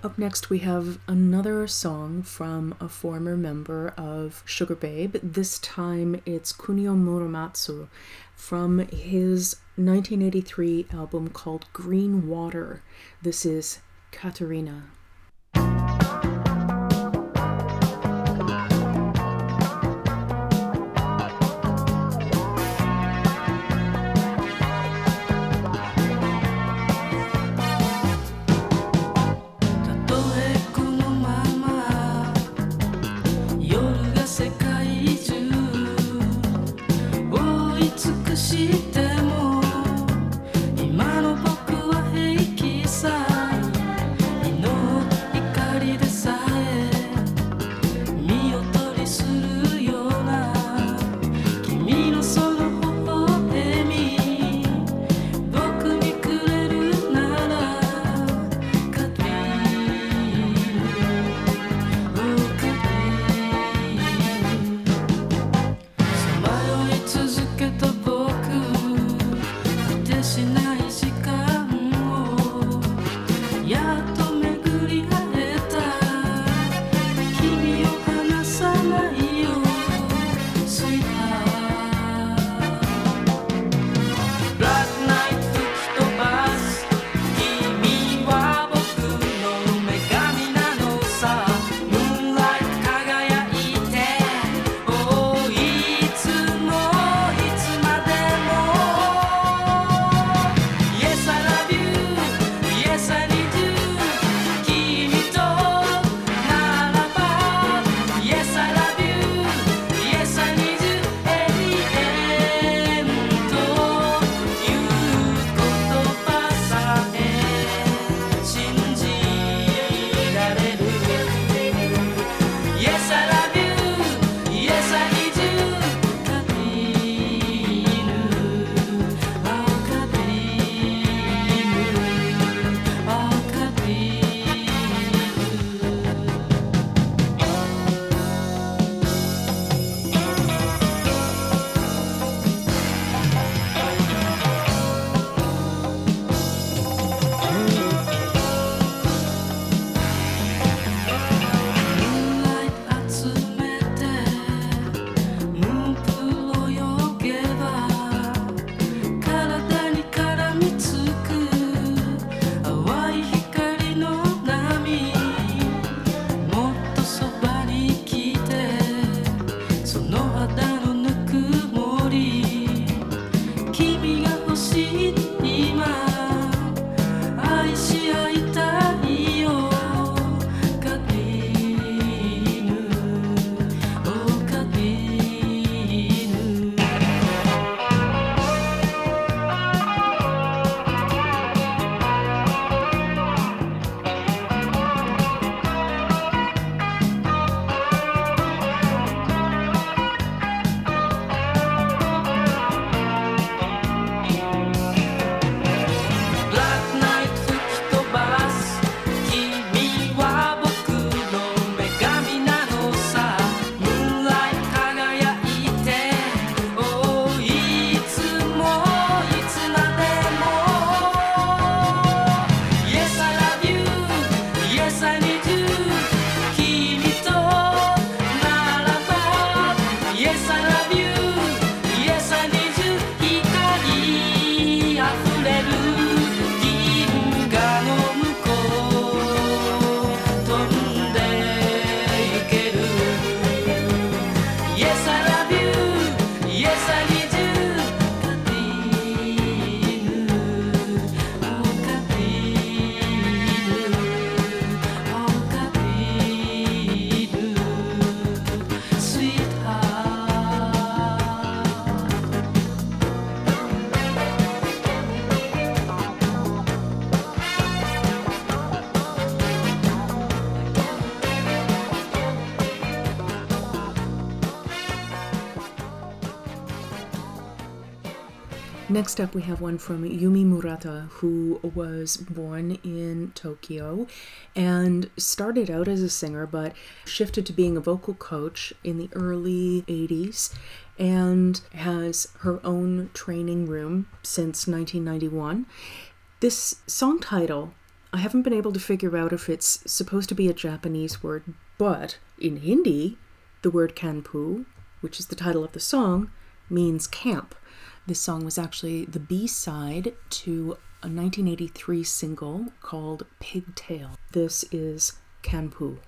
S7: Up next, we have another song from a former member of Sugar Babe. This time it's Kunio Muramatsu from his 1983 album called Green Water. This is
S3: Katharina.
S1: Next up, we have one from Yumi Murata, who was born in Tokyo and started out as a singer, but shifted to being a vocal coach in the early 80s and has her own training room since 1991. This song title, I haven't been able to figure out if it's supposed to be a Japanese word, but in Hindi, the word kanpoo, which is the title of the song, means camp. This song was actually the B side to a 1983 single called Pigtail. This is Kanpoo.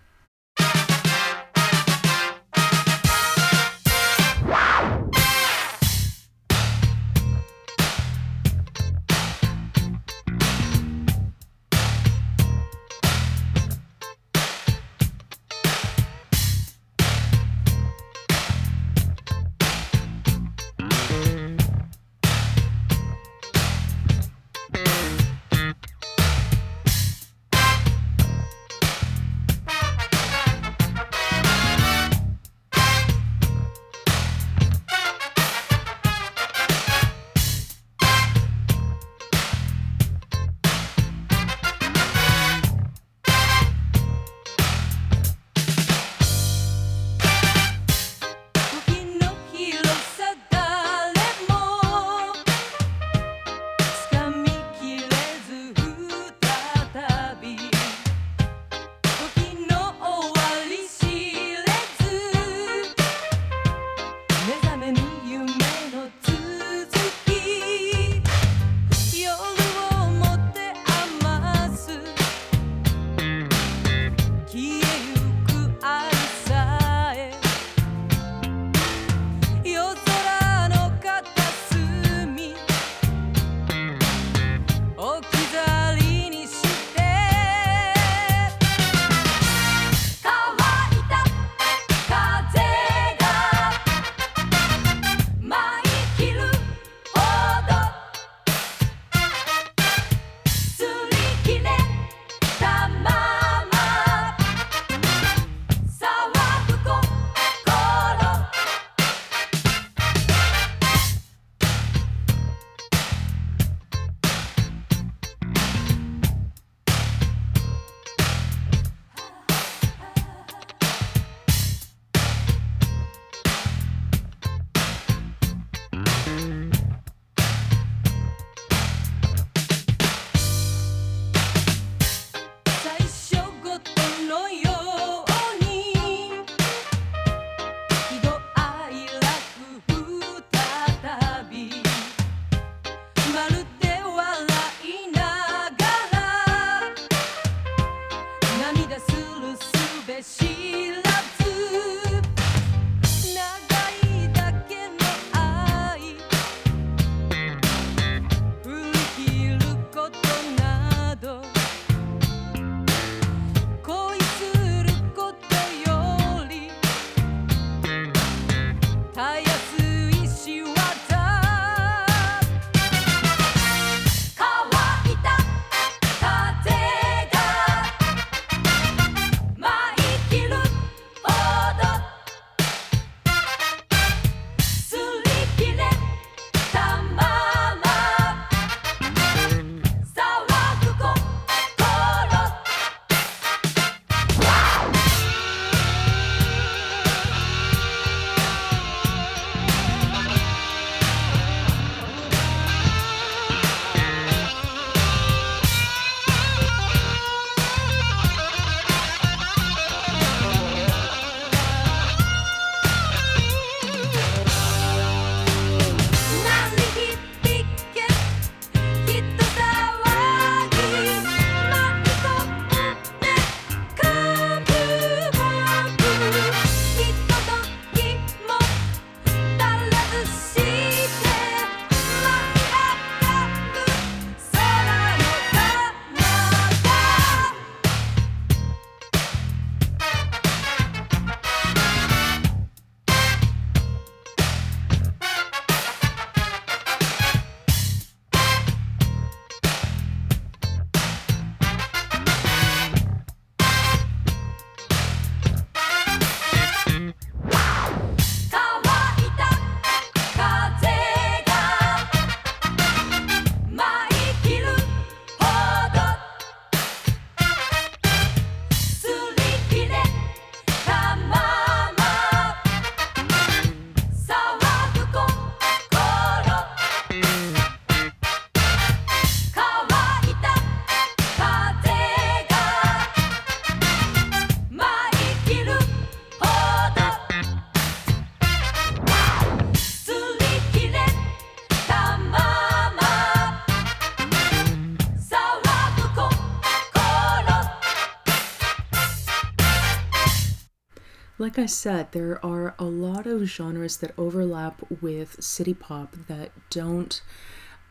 S1: Like I said, there are a lot of genres that overlap with city pop that don't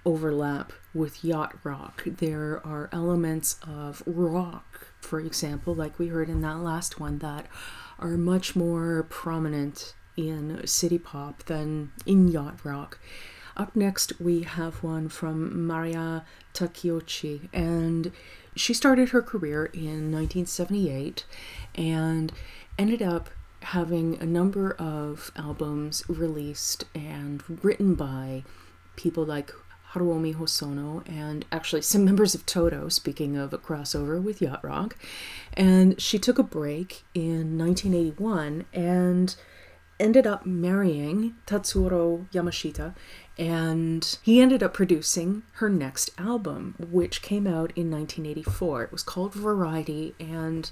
S1: overlap with yacht rock. There are elements of rock, for example, like we heard in that last one, that are much more prominent in city pop than in yacht rock. Up next, we have one from Mariya Takeuchi, and she started her career in 1978 and ended up having a number of albums released and written by people like Haruomi Hosono and actually some members of Toto, speaking of a crossover with Yacht Rock. And she took a break in 1981 and ended up marrying Tatsuro Yamashita, and he ended up producing her next album, which came out in 1984. It was called Variety, and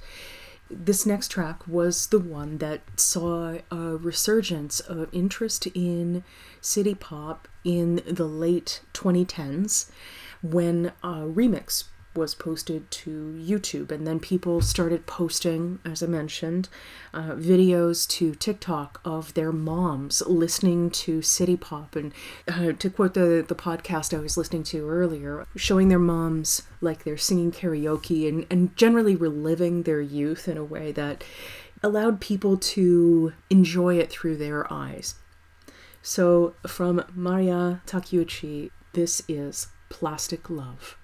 S1: this next track was the one that saw a resurgence of interest in city pop in the late 2010s when a remix was posted to YouTube, and then people started posting, as I mentioned, uh, videos to TikTok of their moms listening to city pop. And uh, to quote the, the podcast I was listening to earlier, showing their moms like they're singing karaoke and, and generally reliving their youth in a way that allowed people to enjoy it through their eyes. So, from Mariya Takeuchi, this is Plastic Love.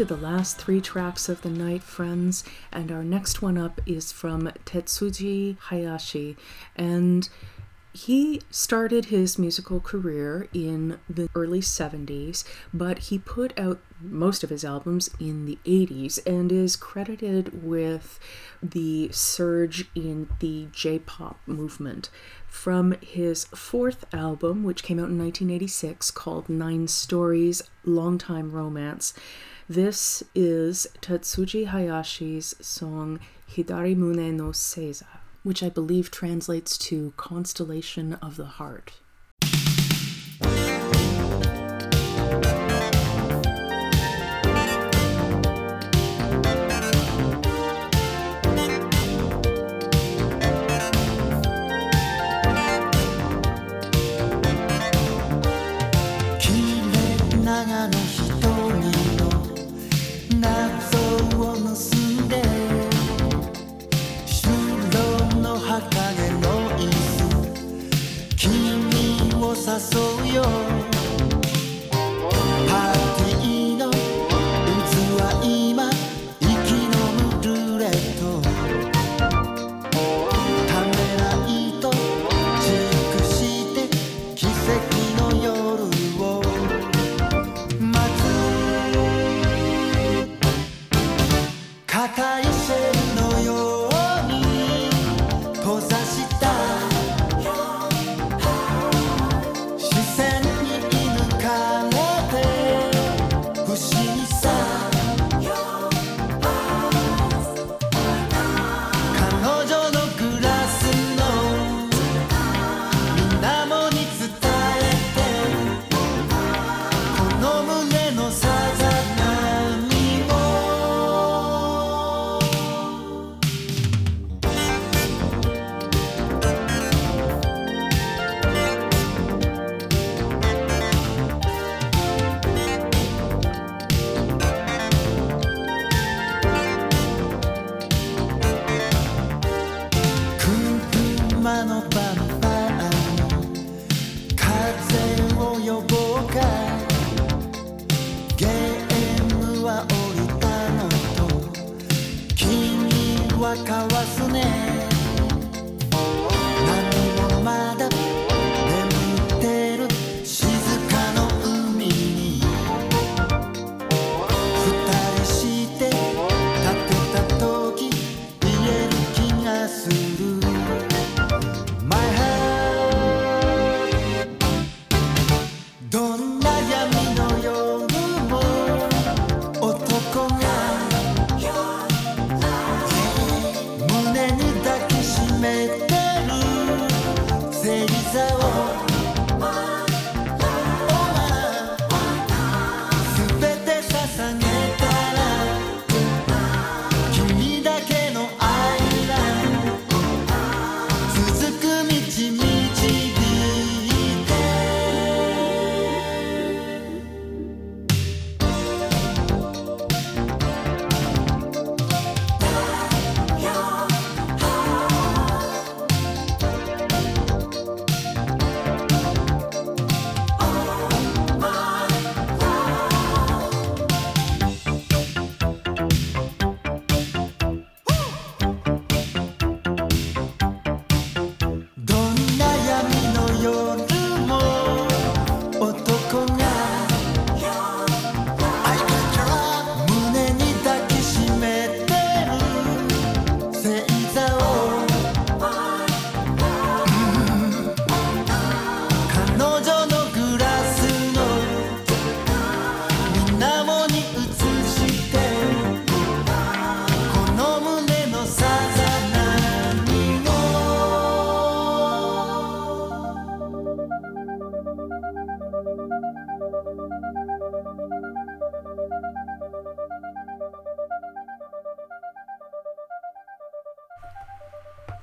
S1: We're the last three tracks of the night, friends, and our next one up is from Tetsuji Hayashi. And he started his musical career in the early 70s, but he put out most of his albums in the 80s and is credited with the surge in the J pop movement. From his fourth album, which came out in 1986, called Nine Stories Long Time Romance, this is Tetsuji Hayashi's song Hidari Mune no Seiza which I believe translates to Constellation of the Heart.
S8: soy yo.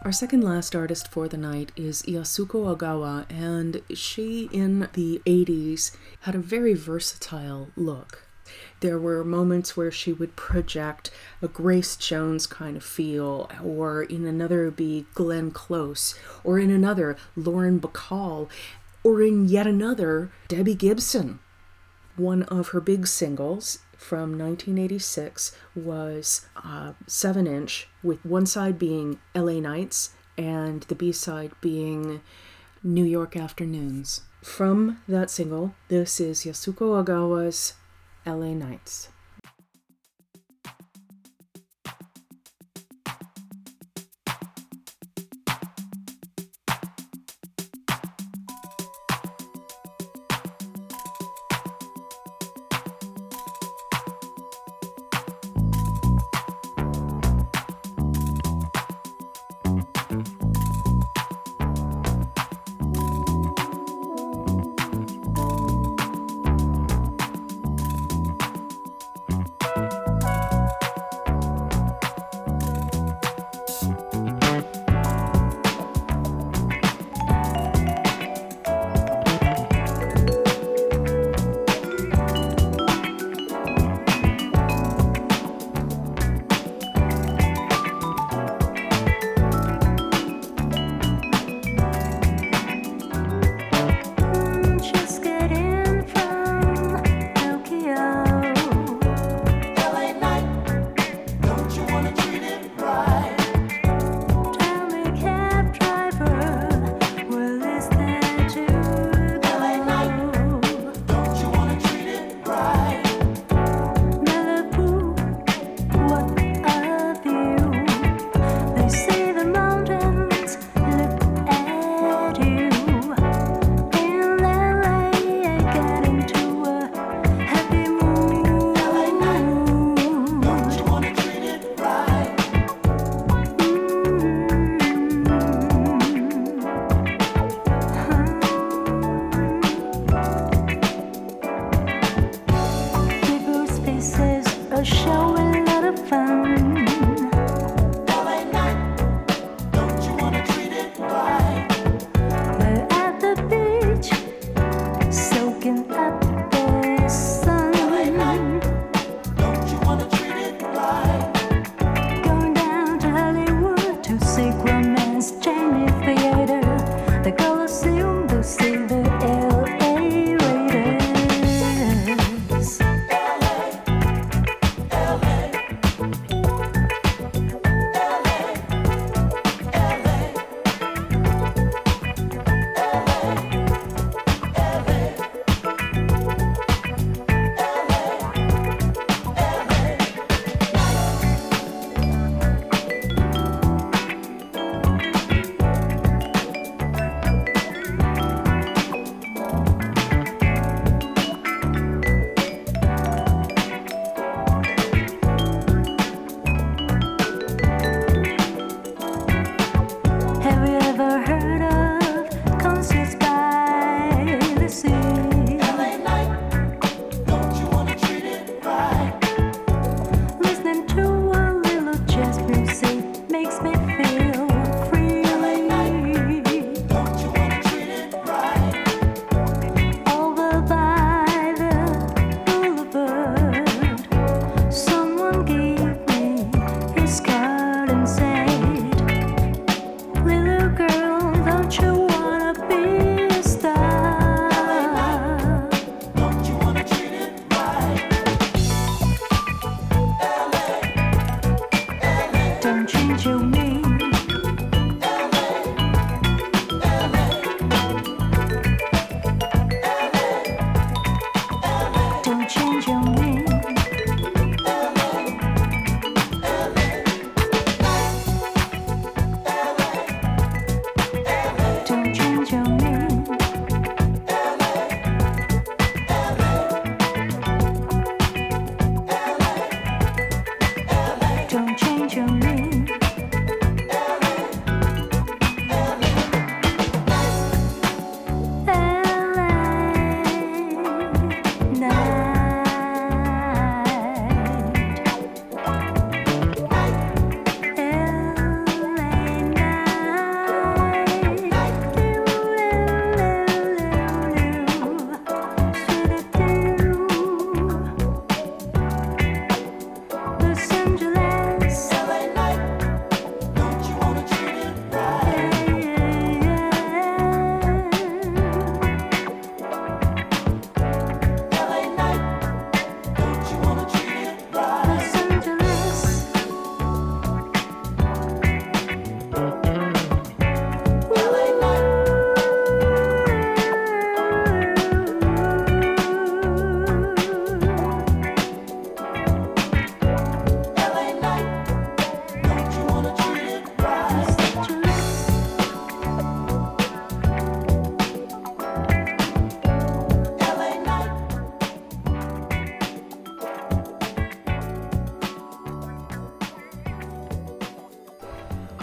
S1: Our second last artist for the night is Yasuko Agawa, and she in the 80s had a very versatile look. There were moments where she would project a Grace Jones kind of feel, or in another be Glenn Close, or in another Lauren Bacall, or in yet another Debbie Gibson. One of her big singles from 1986 was a 7 inch, with one side being LA Nights and the B side being New York Afternoons. From that single, this is Yasuko Agawa's LA Nights.「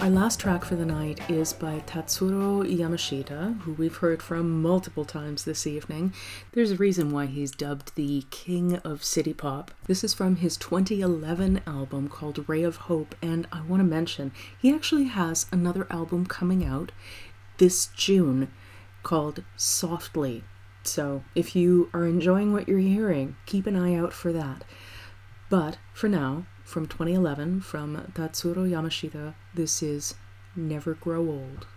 S3: Our last track for the night is by Tatsuro Yamashita, who we've heard from multiple times this evening. There's a reason why he's dubbed the King of City Pop. This is from his 2011 album called Ray of Hope, and I want to mention he actually has another album coming out this June called Softly. So if you are enjoying what you're hearing, keep an eye out for that. But for now, from 2011 from Tatsuro Yamashita. This is Never Grow Old.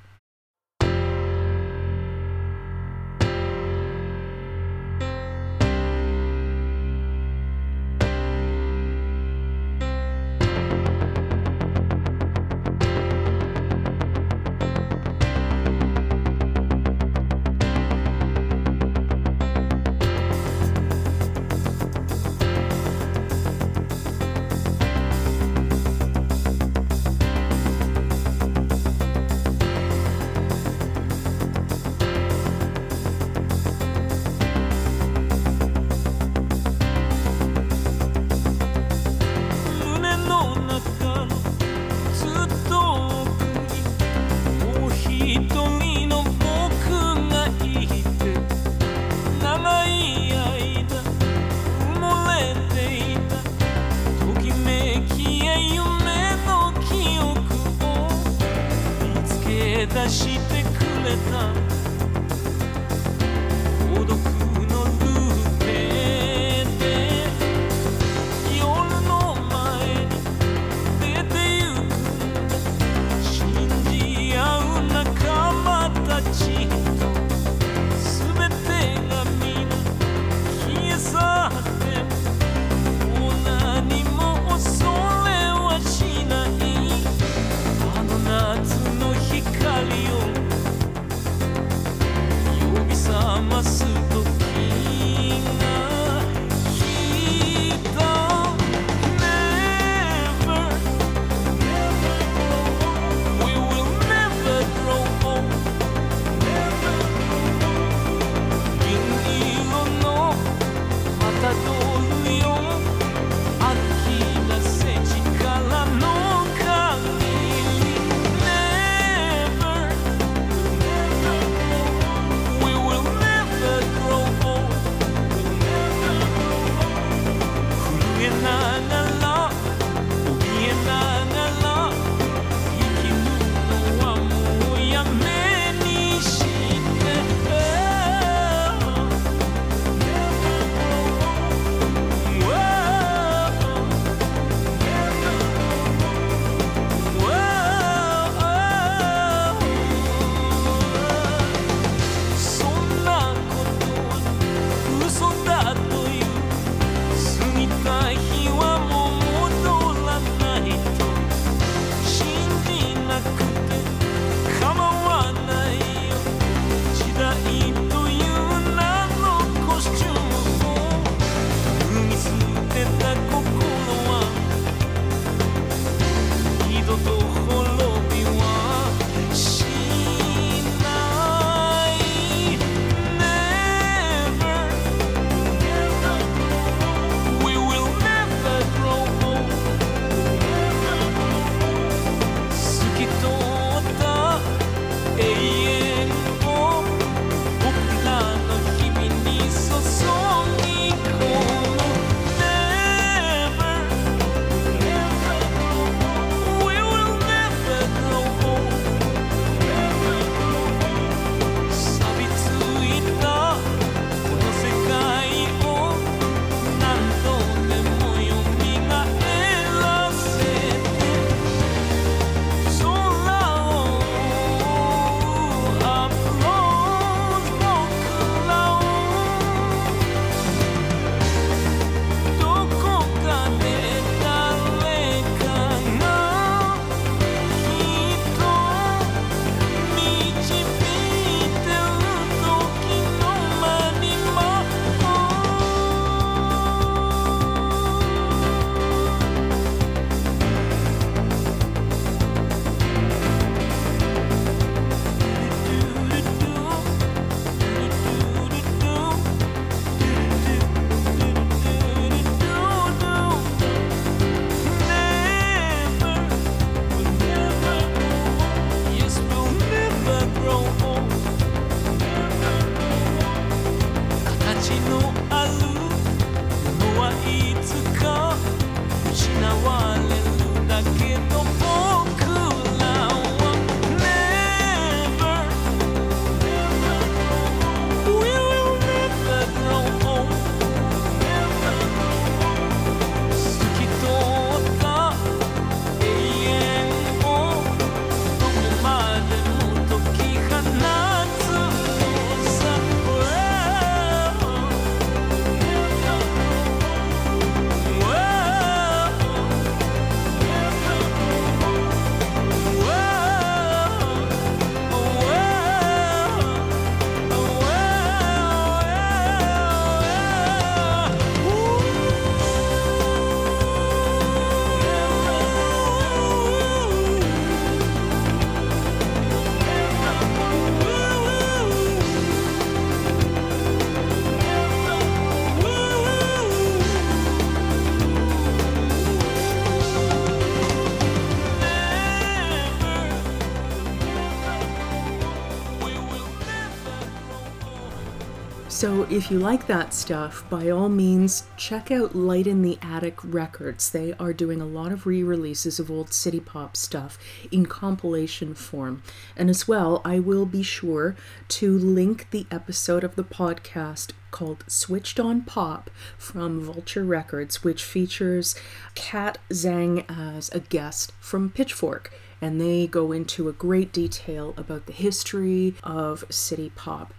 S1: If you like that stuff, by all means, check out Light in the Attic Records. They are doing a lot of re releases of old city pop stuff in compilation form. And as well, I will be sure to link the episode of the podcast called Switched on Pop from Vulture Records, which features Cat Zhang as a guest from Pitchfork. And they go into a great detail about the history of city pop.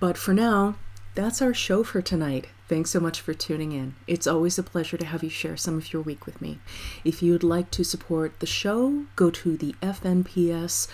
S1: But for now, that's our show for tonight. Thanks so much for tuning in. It's always a pleasure to have you share some of your week with me. If you'd like to support the show, go to the fnps.com.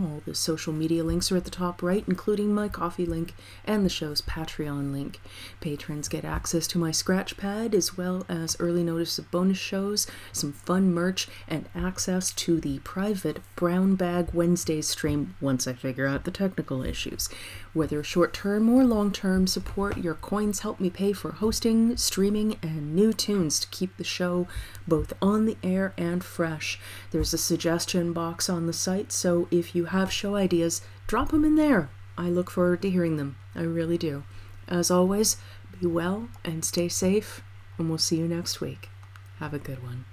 S1: All the social media links are at the top right, including my coffee link and the show's Patreon link. Patrons get access to my scratch pad as well as early notice of bonus shows, some fun merch, and access to the private Brown Bag Wednesday stream once I figure out the technical issues. Whether short term or long term support, your coins help me pay for hosting, streaming, and new tunes to keep the show both on the air and fresh. There's a suggestion box on the site, so if you have show ideas, drop them in there. I look forward to hearing them. I really do. As always, be well and stay safe, and we'll see you next week. Have a good one.